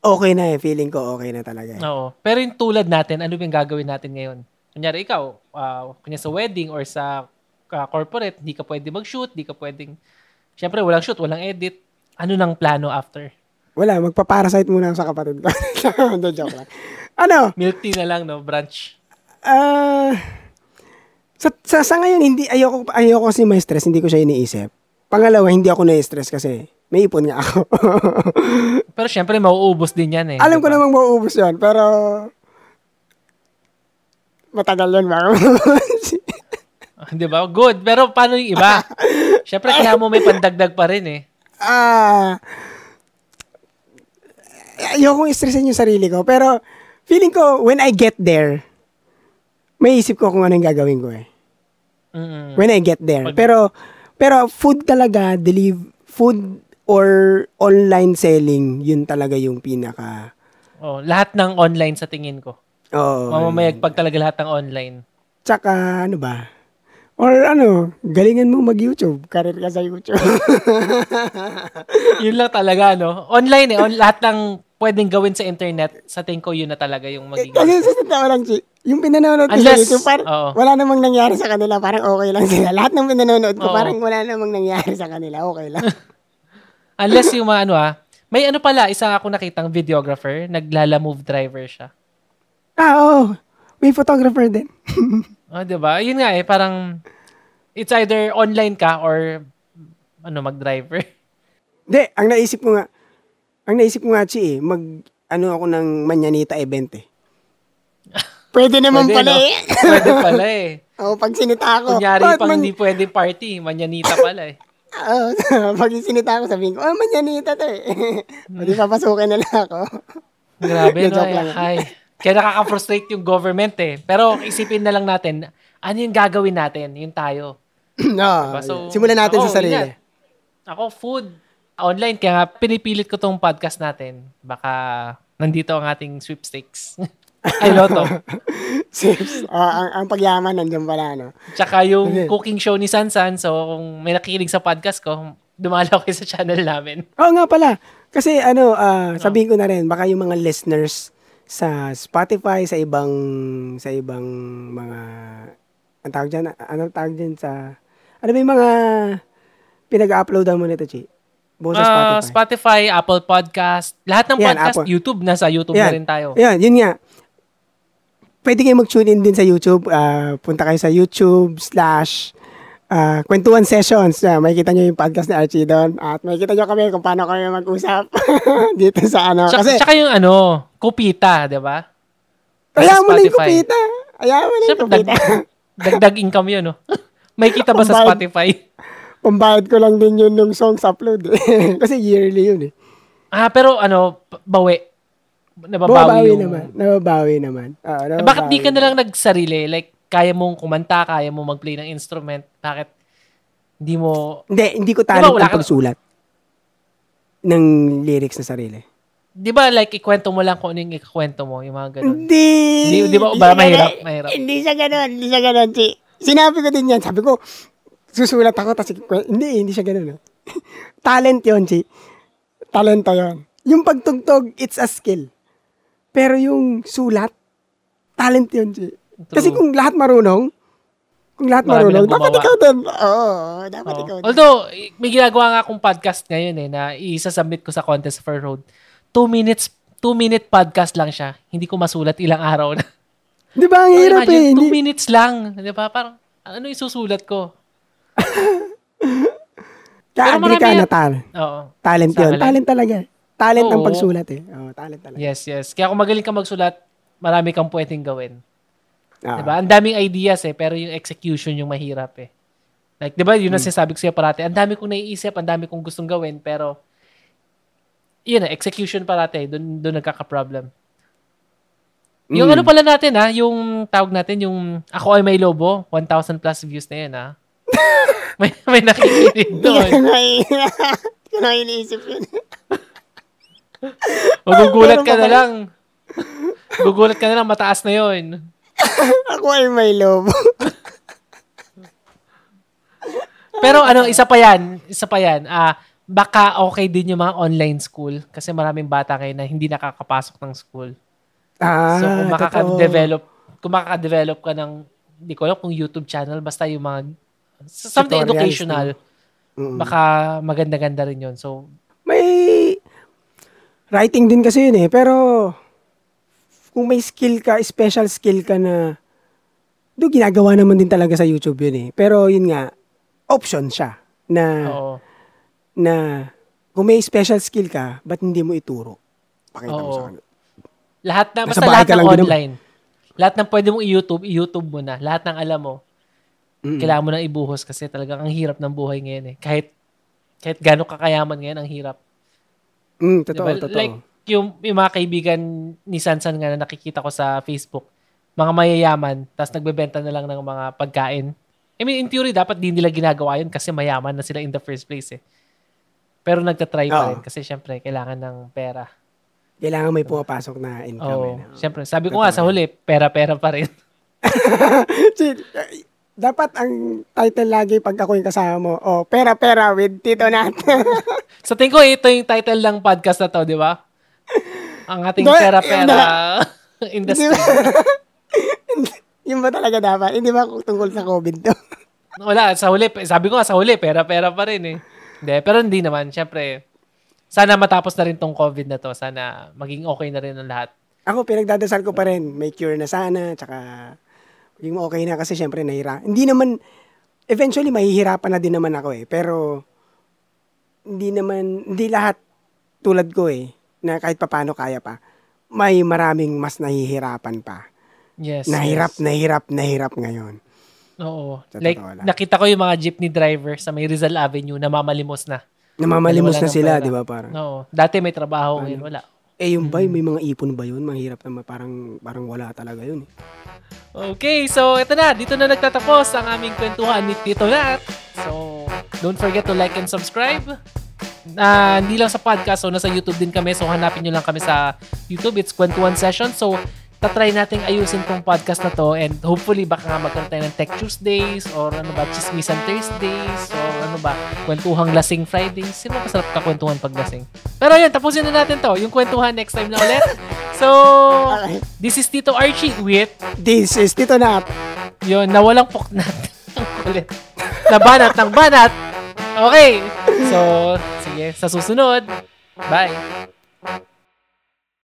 okay na eh. Feeling ko okay na talaga eh. Oo. Pero yung tulad natin, ano yung gagawin natin ngayon? Kunyari ikaw, uh, kunya sa wedding or sa ah, corporate, di ka pwede mag-shoot, di ka pwedeng... Siyempre, walang shoot, walang edit. Ano nang plano after? Wala, magpa-parasite muna sa kapatid ko. Hindi, joke lang. Ano? Milk tea na lang, no? Brunch. Ah... sa, sa, sa ngayon, hindi, ayoko, ayoko kasi may stress, hindi ko siya iniisip. Pangalawa, hindi ako na-stress kasi may ipon nga ako. Pero siyempre, mauubos din yan eh. Alam ko di ba? namang mauubos yun, pero matagal yun ba? Di ba? Good. Pero paano yung iba? siyempre, kailangan mo may pandagdag pa rin eh. Ah, ayokong stressin yung sarili ko. Pero, feeling ko, when I get there, may isip ko kung ano yung gagawin ko eh. Mm-mm. When I get there. Pag- Pero, pero food talaga, deliver, food or online selling, yun talaga yung pinaka, Oh, lahat ng online sa tingin ko. Oh, Mamamayagpag talaga lahat ng online. Tsaka, ano ba? Or ano, galingan mo mag-YouTube. Karir ka sa YouTube. yun lang talaga, no? Online eh. On, lahat ng pwedeng gawin sa internet, sa tingin ko yun na talaga yung magiging... Kasi sa totoo lang, Chi, yung pinanonood ko sa YouTube, parang oo. wala namang nangyari sa kanila. Parang okay lang sila. Lahat ng pinanonood ko, Oo. parang wala namang nangyari sa kanila. Okay lang. Unless yung mga ano ah, may ano pala, isa ako nakitang videographer, naglala move driver siya. Ah, oo. May photographer din. Oh, 'di ba? Yun nga eh, parang it's either online ka or ano mag-driver. Hindi, ang naisip ko nga, ang naisip ko nga, Chi, eh, mag, ano ako ng Manyanita event eh. Pwede naman Pwede, pala no? eh. Pwede pala eh. Oo, pag sinita ako. Kunyari pang man- hindi pwede party, manyanita pala eh. Oo, pag sinita ako, sabihin ko, oh, Manyanita to eh. o di papasukin na lang ako. Grabe no. Lang. ay. Kaya nakaka-frustrate yung government eh. Pero isipin na lang natin, ano yung gagawin natin? Yung tayo. no, So, simulan natin ako, sa sarili. nga. Ako, food. Online. Kaya nga, pinipilit ko tong podcast natin. Baka nandito ang ating sweepstakes. Ay, loto. Sis, ah, ang, ang pagyaman nandiyan pala, no? Tsaka yung cooking show ni Sansan. So, kung may nakikinig sa podcast ko, dumalaw kayo sa channel namin. Oo nga pala. Kasi ano, ah, sabihin ko na rin, baka yung mga listeners sa Spotify, sa ibang, sa ibang mga, ang tawag dyan, ano tawag dyan sa, ano ba yung mga pinag-uploadan mo nito, Chi? Buo sa Ah, Spotify. Spotify, Apple Podcast, lahat ng Yan, podcast, Apple. YouTube, nasa YouTube na rin tayo. Yan, yun nga. Pwede kayo mag-tune in din sa YouTube. Ah, punta kayo sa YouTube slash ah, Kwentuhan Sessions. Ah, makikita nyo yung podcast ni Archie doon. At makikita nyo kami kung paano kami mag-usap dito sa ano. Tsaka, Kasi, tsaka yung ano, Kupita, di ba? ayaw mo na yung kupita. Ayaw mo na yung kupita. dag- dagdag income yun, no? May kita ba sa Pambayad. Spotify? Pambayad ko lang din yun nung songs upload. eh. Kasi yearly yun eh. Ah, pero ano, bawi. Nababawi Nababawi yung... naman. Nababawi naman. Oo, Eh, bakit di ka nababawi na lang nagsarili? Like, kaya mong kumanta, kaya mong mag-play ng instrument. Bakit hindi mo... Hindi, hindi ko talent wala ang ka- pagsulat ng lyrics na sarili. Di ba like, ikwento mo lang kung ano yung ikwento mo, yung mga ganun. Hindi. Di- di ba, ba mahirap, ganun. mahirap. Hindi siya ganun. Hindi siya ganun, Chi. Sinabi ko din yan. Sabi ko, susulat ako. Tapos, hindi, hindi siya ganun. ah. Talent yon Chi. Talento yon Yung pagtugtog, it's a skill. Pero yung sulat, talent yun, Chi. Kasi True. kung lahat marunong, kung lahat Marami marunong, dapat ikaw din. Oo, dapat Oo. ikaw. Although, may ginagawa nga akong podcast ngayon eh, na isa-submit ko sa Contest for Road. Two minutes, two minute podcast lang siya. Hindi ko masulat ilang araw na. Di ba, ang hirap eh. Imagine, two Hindi, minutes lang. Di ba? Parang, ano isusulat ko? ka-agree ka na tal. Oo. Talent yun. Talent talaga. Talent ang Oo. pagsulat eh. Oo, talent talaga. Yes, yes. Kaya kung magaling ka magsulat, marami kang pwedeng gawin. Oo. Diba? Ang daming ideas eh, pero yung execution yung mahirap eh. Like, di ba, yun ang Hmm. sinasabi ko sa'yo parati. Ang dami kong naiisip, ang dami kong gustong gawin, pero yun na, execution parati. Doon, doon nagkaka-problem. Yung Mm. ano pala natin ha, yung tawag natin, yung Ako ay may lobo, 1,000 plus views na yun ha. may, may nakikinig doon. Hindi ko na iniisip yun. Magugulat ka na lang. Gugulat ka na lang, mataas na yun. Ako ay may lobo. Pero ano, isa pa yan, isa pa yan, ah, baka okay din yung mga online school kasi maraming bata ngayon na hindi nakakapasok ng school. Ah, So kung totoo. makaka-develop, kung makaka-develop ka ng, hindi ko alam kung YouTube channel, basta yung mga, something Tutorials, educational, Mm. baka maganda-ganda rin yun. So, May writing din kasi yun eh. Pero kung may skill ka, special skill ka na do ginagawa naman din talaga sa YouTube yun eh. Pero yun nga, option siya na oo. na kung may special skill ka, ba't hindi mo ituro? Pakita mo Oo. sa kanila. Lahat na, Nasa basta bahay lahat ka ng lang din online. Lahat ng pwede mong i-YouTube, i-YouTube mo na. Lahat ng alam mo, Mm. kailangan mo nang ibuhos kasi talagang ang hirap ng buhay ngayon eh. Kahit, kahit gano'ng kakayaman ngayon, ang hirap. Mm, totoo, Diba? totoo. Like, yung, yung mga kaibigan ni Sansan nga na nakikita ko sa Facebook, mga mayayaman, tapos nagbebenta na lang ng mga pagkain. I mean, in theory, dapat di nila ginagawa yun kasi mayaman na sila in the first place eh. Pero nagtatry pa Oo. rin kasi syempre, kailangan ng pera. Kailangan may pumapasok na income. Oo. eh, no? Syempre, sabi ko nga sa huli, pera-pera pa rin. Eh, dapat ang title lagi pag ako yung kasama mo, oh, pera-pera with Tito Nat. Sa tingin ko, ito yung title ng podcast na to, di ba? Ang ating pera-pera industry. Yun ba talaga dapat? Hindi ba tungkol sa COVID to? Wala, sa huli, sabi ko nga sa huli, pera-pera pa rin eh. Hindi, pero hindi naman. Siyempre, sana matapos na rin tong COVID na to. Sana maging okay na rin ang lahat. Ako, pinagdadasal ko pa rin. May cure na sana, tsaka yung okay na kasi syempre nahira. Hindi naman, eventually mahihirapan na din naman ako eh. Pero, hindi naman, hindi lahat tulad ko eh, na kahit papano kaya pa. May maraming mas nahihirapan pa. Yes. Nahirap, yes. nahirap, nahirap ngayon. Oo. Sa Like, nakita ko yung mga jeepney driver sa may Rizal Avenue na mamalimos na. Namamalimos na sila, di ba? Parang, Oo. Dati may trabaho, ngayon wala. eh yung ba, Mm-hmm. may mga ipon ba yun? Mahirap na parang, parang wala talaga yun. eh. Okay, so ito na. Dito na nagtatapos ang aming kwentuhan ni Tito Nat. So, don't forget to like and subscribe. Ah, hindi lang sa podcast, so nasa YouTube din kami. So, hanapin nyo lang kami sa YouTube. It's Kwentuhan Session. So, tatry nating ayusin tong podcast na to and hopefully baka nga magkaroon tayo ng Tech Tuesdays or ano ba, Chismisan Thursdays or ano ba, Kwentuhang Lasing Fridays. Sino masarap ka kwentuhan pag lasing? Pero yun, tapusin na natin to. Yung kwentuhan next time na ulit. So, this is Tito Archie with This is Tito Nat. yun, nawalang puknat. Ang kulit. Nabanat ng banat. Okay. So, sige, sa susunod. Bye.